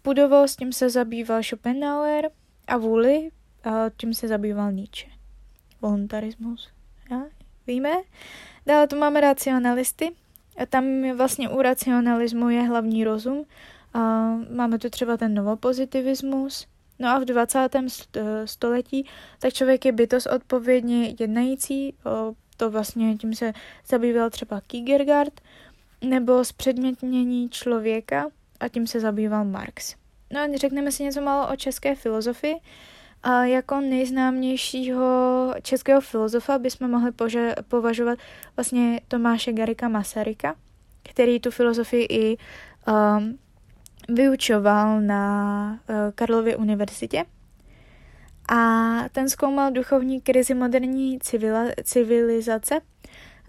Pudovost, tím se zabýval Schopenhauer a vůli, a tím se zabýval Nietzsche. Voluntarismus, ja? víme? Dále tu máme racionalisty, a tam vlastně u racionalismu je hlavní rozum. A máme tu třeba ten novopozitivismus. No a v 20. století tak člověk je bytost odpovědně jednající, to vlastně tím se zabýval třeba Kierkegaard, nebo zpředmětnění člověka a tím se zabýval Marx. No a řekneme si něco málo o české filozofii. A jako nejznámějšího českého filozofa bychom mohli pože- považovat vlastně Tomáše Garika Masaryka, který tu filozofii i um, vyučoval na uh, Karlově univerzitě. A ten zkoumal duchovní krizi moderní civila- civilizace.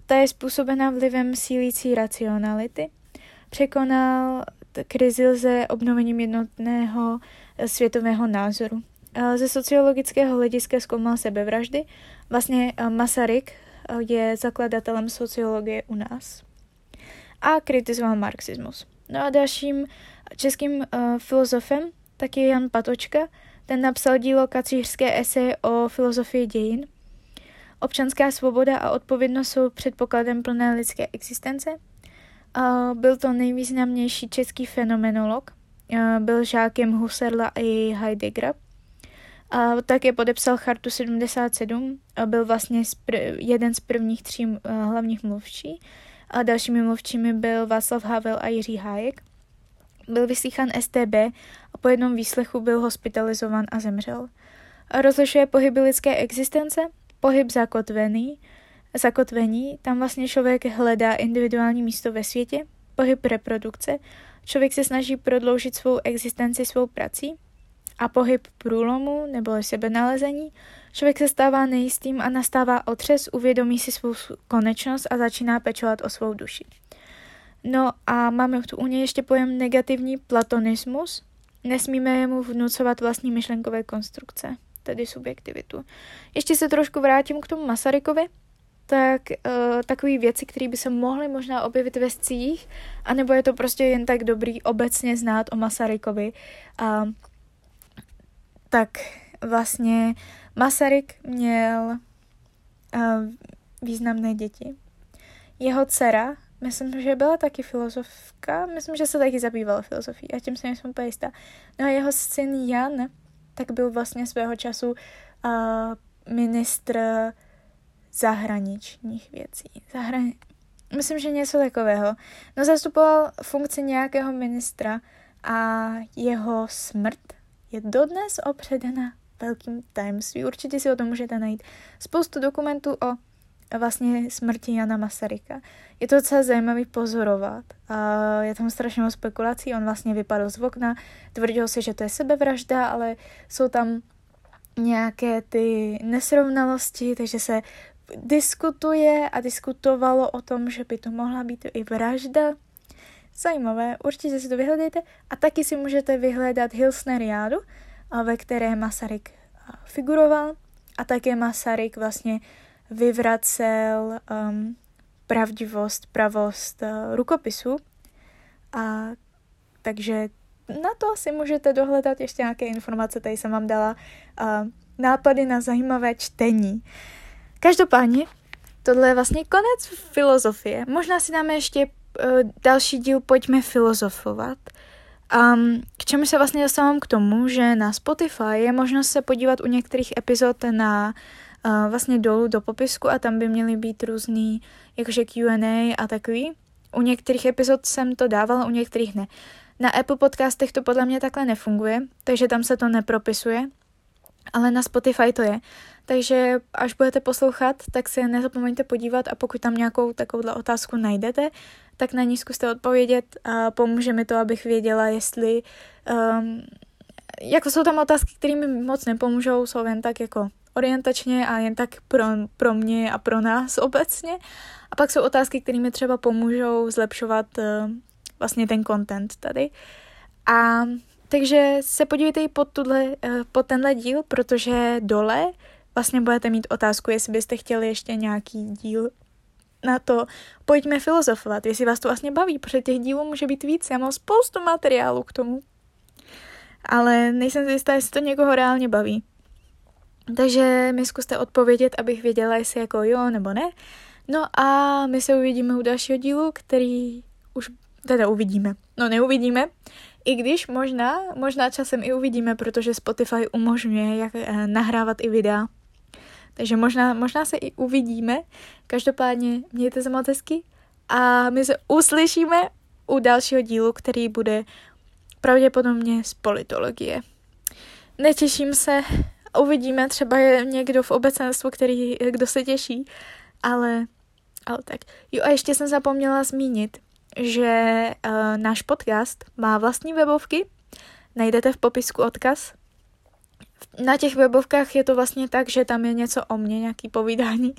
Ta je způsobena vlivem sílící racionality. Překonal krizi lze obnovením jednotného světového názoru. Ze sociologického hlediska zkoumal sebevraždy. Vlastně Masaryk je zakladatelem sociologie u nás. A kritizoval marxismus. No a dalším českým uh, filozofem tak je Jan Patočka. Ten napsal dílo kacířské eseje o filozofii dějin. Občanská svoboda a odpovědnost jsou předpokladem plné lidské existence. Byl to nejvýznamnější český fenomenolog. Byl žákem Husserla i Heideggera. A také podepsal chartu 77 a byl vlastně jeden z prvních tří uh, hlavních mluvčí. A dalšími mluvčími byl Václav Havel a Jiří Hájek. Byl vyslýchan STB a po jednom výslechu byl hospitalizovan a zemřel. A rozlišuje pohyby lidské existence, pohyb zakotvený, zakotvení, tam vlastně člověk hledá individuální místo ve světě, pohyb reprodukce, člověk se snaží prodloužit svou existenci svou prací, a pohyb průlomu nebo sebenalezení, člověk se stává nejistým a nastává otřes, uvědomí si svou konečnost a začíná pečovat o svou duši. No a máme tu u něj ještě pojem negativní platonismus. Nesmíme mu vnucovat vlastní myšlenkové konstrukce, tedy subjektivitu. Ještě se trošku vrátím k tomu Masarykovi. Tak uh, takové věci, které by se mohly možná objevit ve scích, anebo je to prostě jen tak dobrý obecně znát o Masarykovi. Uh, tak vlastně Masaryk měl uh, významné děti. Jeho dcera, myslím, že byla taky filozofka, myslím, že se taky zabývala filozofií a tím se nejsem úplně jistá. No a jeho syn Jan, tak byl vlastně svého času uh, ministr zahraničních věcí. Zahrani- myslím, že něco takového. No zastupoval funkci nějakého ministra a jeho smrt je dodnes opředena velkým tajemství. Určitě si o tom můžete najít spoustu dokumentů o vlastně smrti Jana Masaryka. Je to docela zajímavý pozorovat. A je tam strašně moc spekulací. On vlastně vypadl z okna, tvrdil si, že to je sebevražda, ale jsou tam nějaké ty nesrovnalosti, takže se diskutuje a diskutovalo o tom, že by to mohla být i vražda Zajímavé, určitě si to vyhledejte a taky si můžete vyhledat Hilsneriádu, ve které Masaryk figuroval a také Masaryk vlastně vyvracel um, pravdivost, pravost uh, rukopisu. A takže na to si můžete dohledat ještě nějaké informace, tady jsem vám dala uh, nápady na zajímavé čtení. Každopádně, tohle je vlastně konec filozofie. Možná si dáme ještě Eh, další díl Pojďme filozofovat. Um, k čemu se vlastně dostávám k tomu, že na Spotify je možnost se podívat u některých epizod na uh, vlastně dolů do popisku a tam by měly být různý jakože Q&A a takový. U některých epizod jsem to dávala, u některých ne. Na Apple podcastech to podle mě takhle nefunguje, takže tam se to nepropisuje, ale na Spotify to je. Takže až budete poslouchat, tak se nezapomeňte podívat a pokud tam nějakou takovouhle otázku najdete, tak na ní zkuste odpovědět a pomůže mi to, abych věděla, jestli... Um, jako jsou tam otázky, které mi moc nepomůžou, jsou jen tak jako orientačně a jen tak pro, pro mě a pro nás [LAUGHS] obecně. A pak jsou otázky, které mi třeba pomůžou zlepšovat uh, vlastně ten content tady. A takže se podívejte i pod, tuhle, uh, pod tenhle díl, protože dole vlastně budete mít otázku, jestli byste chtěli ještě nějaký díl na to pojďme filozofovat, jestli vás to vlastně baví, protože těch dílů může být víc, já mám spoustu materiálu k tomu. ale nejsem si jistá, jestli to někoho reálně baví. Takže mi zkuste odpovědět, abych věděla, jestli jako jo nebo ne. No a my se uvidíme u dalšího dílu, který už teda uvidíme. No neuvidíme, i když možná, možná časem i uvidíme, protože Spotify umožňuje jak eh, nahrávat i videa. Takže možná, možná se i uvidíme. Každopádně mějte se moc hezky a my se uslyšíme u dalšího dílu, který bude pravděpodobně z politologie. Netěším se, uvidíme, třeba je někdo v obecenstvu, který, kdo se těší, ale, ale tak. Jo a ještě jsem zapomněla zmínit, že uh, náš podcast má vlastní webovky, najdete v popisku odkaz. Na těch webovkách je to vlastně tak, že tam je něco o mně, nějaký povídání,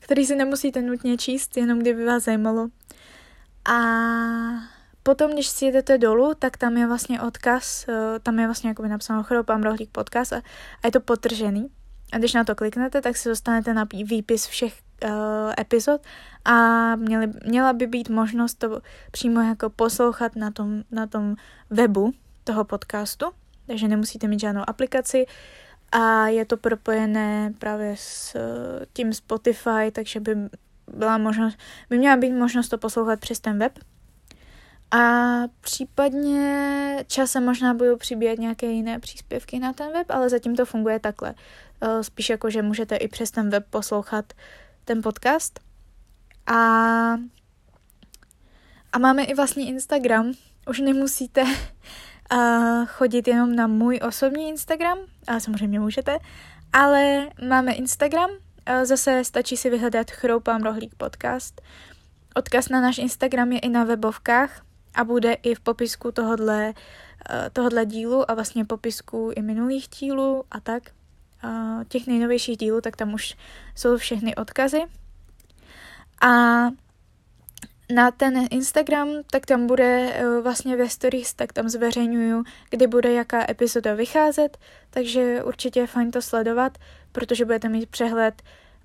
který si nemusíte nutně číst, jenom kdyby vás zajímalo. A potom, když si jedete dolů, tak tam je vlastně odkaz, uh, tam je vlastně jakoby napsáno Chropám rohlík podcast a, a je to potržený. A když na to kliknete, tak se dostanete na výpis všech uh, epizod a měli, měla by být možnost to přímo jako poslouchat na tom, na tom webu toho podcastu, takže nemusíte mít žádnou aplikaci a je to propojené právě s uh, tím Spotify, takže by byla možnost, by měla být možnost to poslouchat přes ten web. A případně časem možná budou přibíjet nějaké jiné příspěvky na ten web, ale zatím to funguje takhle. Uh, spíš jako, že můžete i přes ten web poslouchat ten podcast. A, a máme i vlastně Instagram. Už nemusíte chodit jenom na můj osobní Instagram, a samozřejmě můžete, ale máme Instagram, zase stačí si vyhledat Chroupám rohlík podcast. Odkaz na náš Instagram je i na webovkách a bude i v popisku tohodle, uh, tohodle dílu a vlastně popisku i minulých dílů a tak. Uh, těch nejnovějších dílů, tak tam už jsou všechny odkazy. A na ten Instagram, tak tam bude uh, vlastně ve stories, tak tam zveřejňuju, kdy bude jaká epizoda vycházet, takže určitě je fajn to sledovat, protože budete mít přehled,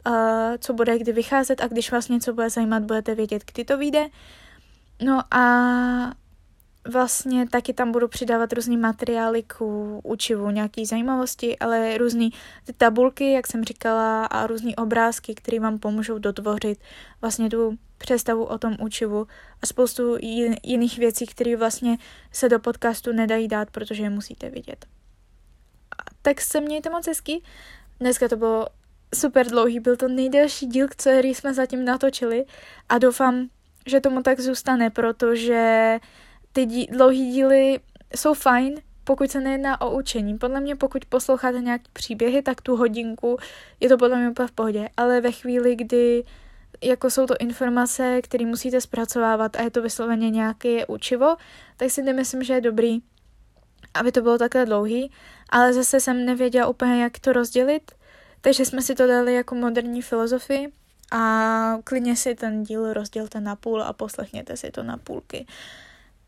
uh, co bude kdy vycházet a když vás něco bude zajímat, budete vědět, kdy to vyjde. No a vlastně taky tam budu přidávat různý materiály k učivu, nějaký zajímavosti, ale různý ty tabulky, jak jsem říkala, a různý obrázky, které vám pomůžou dotvořit vlastně tu představu o tom učivu a spoustu jiných věcí, které vlastně se do podcastu nedají dát, protože je musíte vidět. Tak se mějte moc hezky. Dneska to bylo super dlouhý, byl to nejdelší díl, který jsme zatím natočili a doufám, že tomu tak zůstane, protože ty dí, dlouhý díly jsou fajn, pokud se nejedná o učení. Podle mě, pokud posloucháte nějaký příběhy, tak tu hodinku je to podle mě úplně v pohodě. Ale ve chvíli, kdy jako jsou to informace, které musíte zpracovávat a je to vysloveně nějaké učivo, tak si nemyslím, že je dobrý, aby to bylo takhle dlouhý, ale zase jsem nevěděla úplně, jak to rozdělit, takže jsme si to dali jako moderní filozofii a klidně si ten díl rozdělte na půl a poslechněte si to na půlky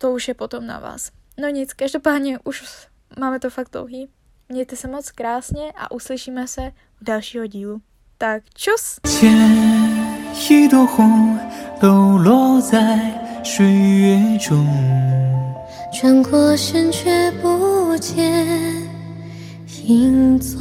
to už je potom na vás. No nic, každopádně už máme to fakt dlouhý. Mějte se moc krásně a uslyšíme se v dalšího dílu. Tak čus! 一朵红抖落在水月中，转过身却不见影踪。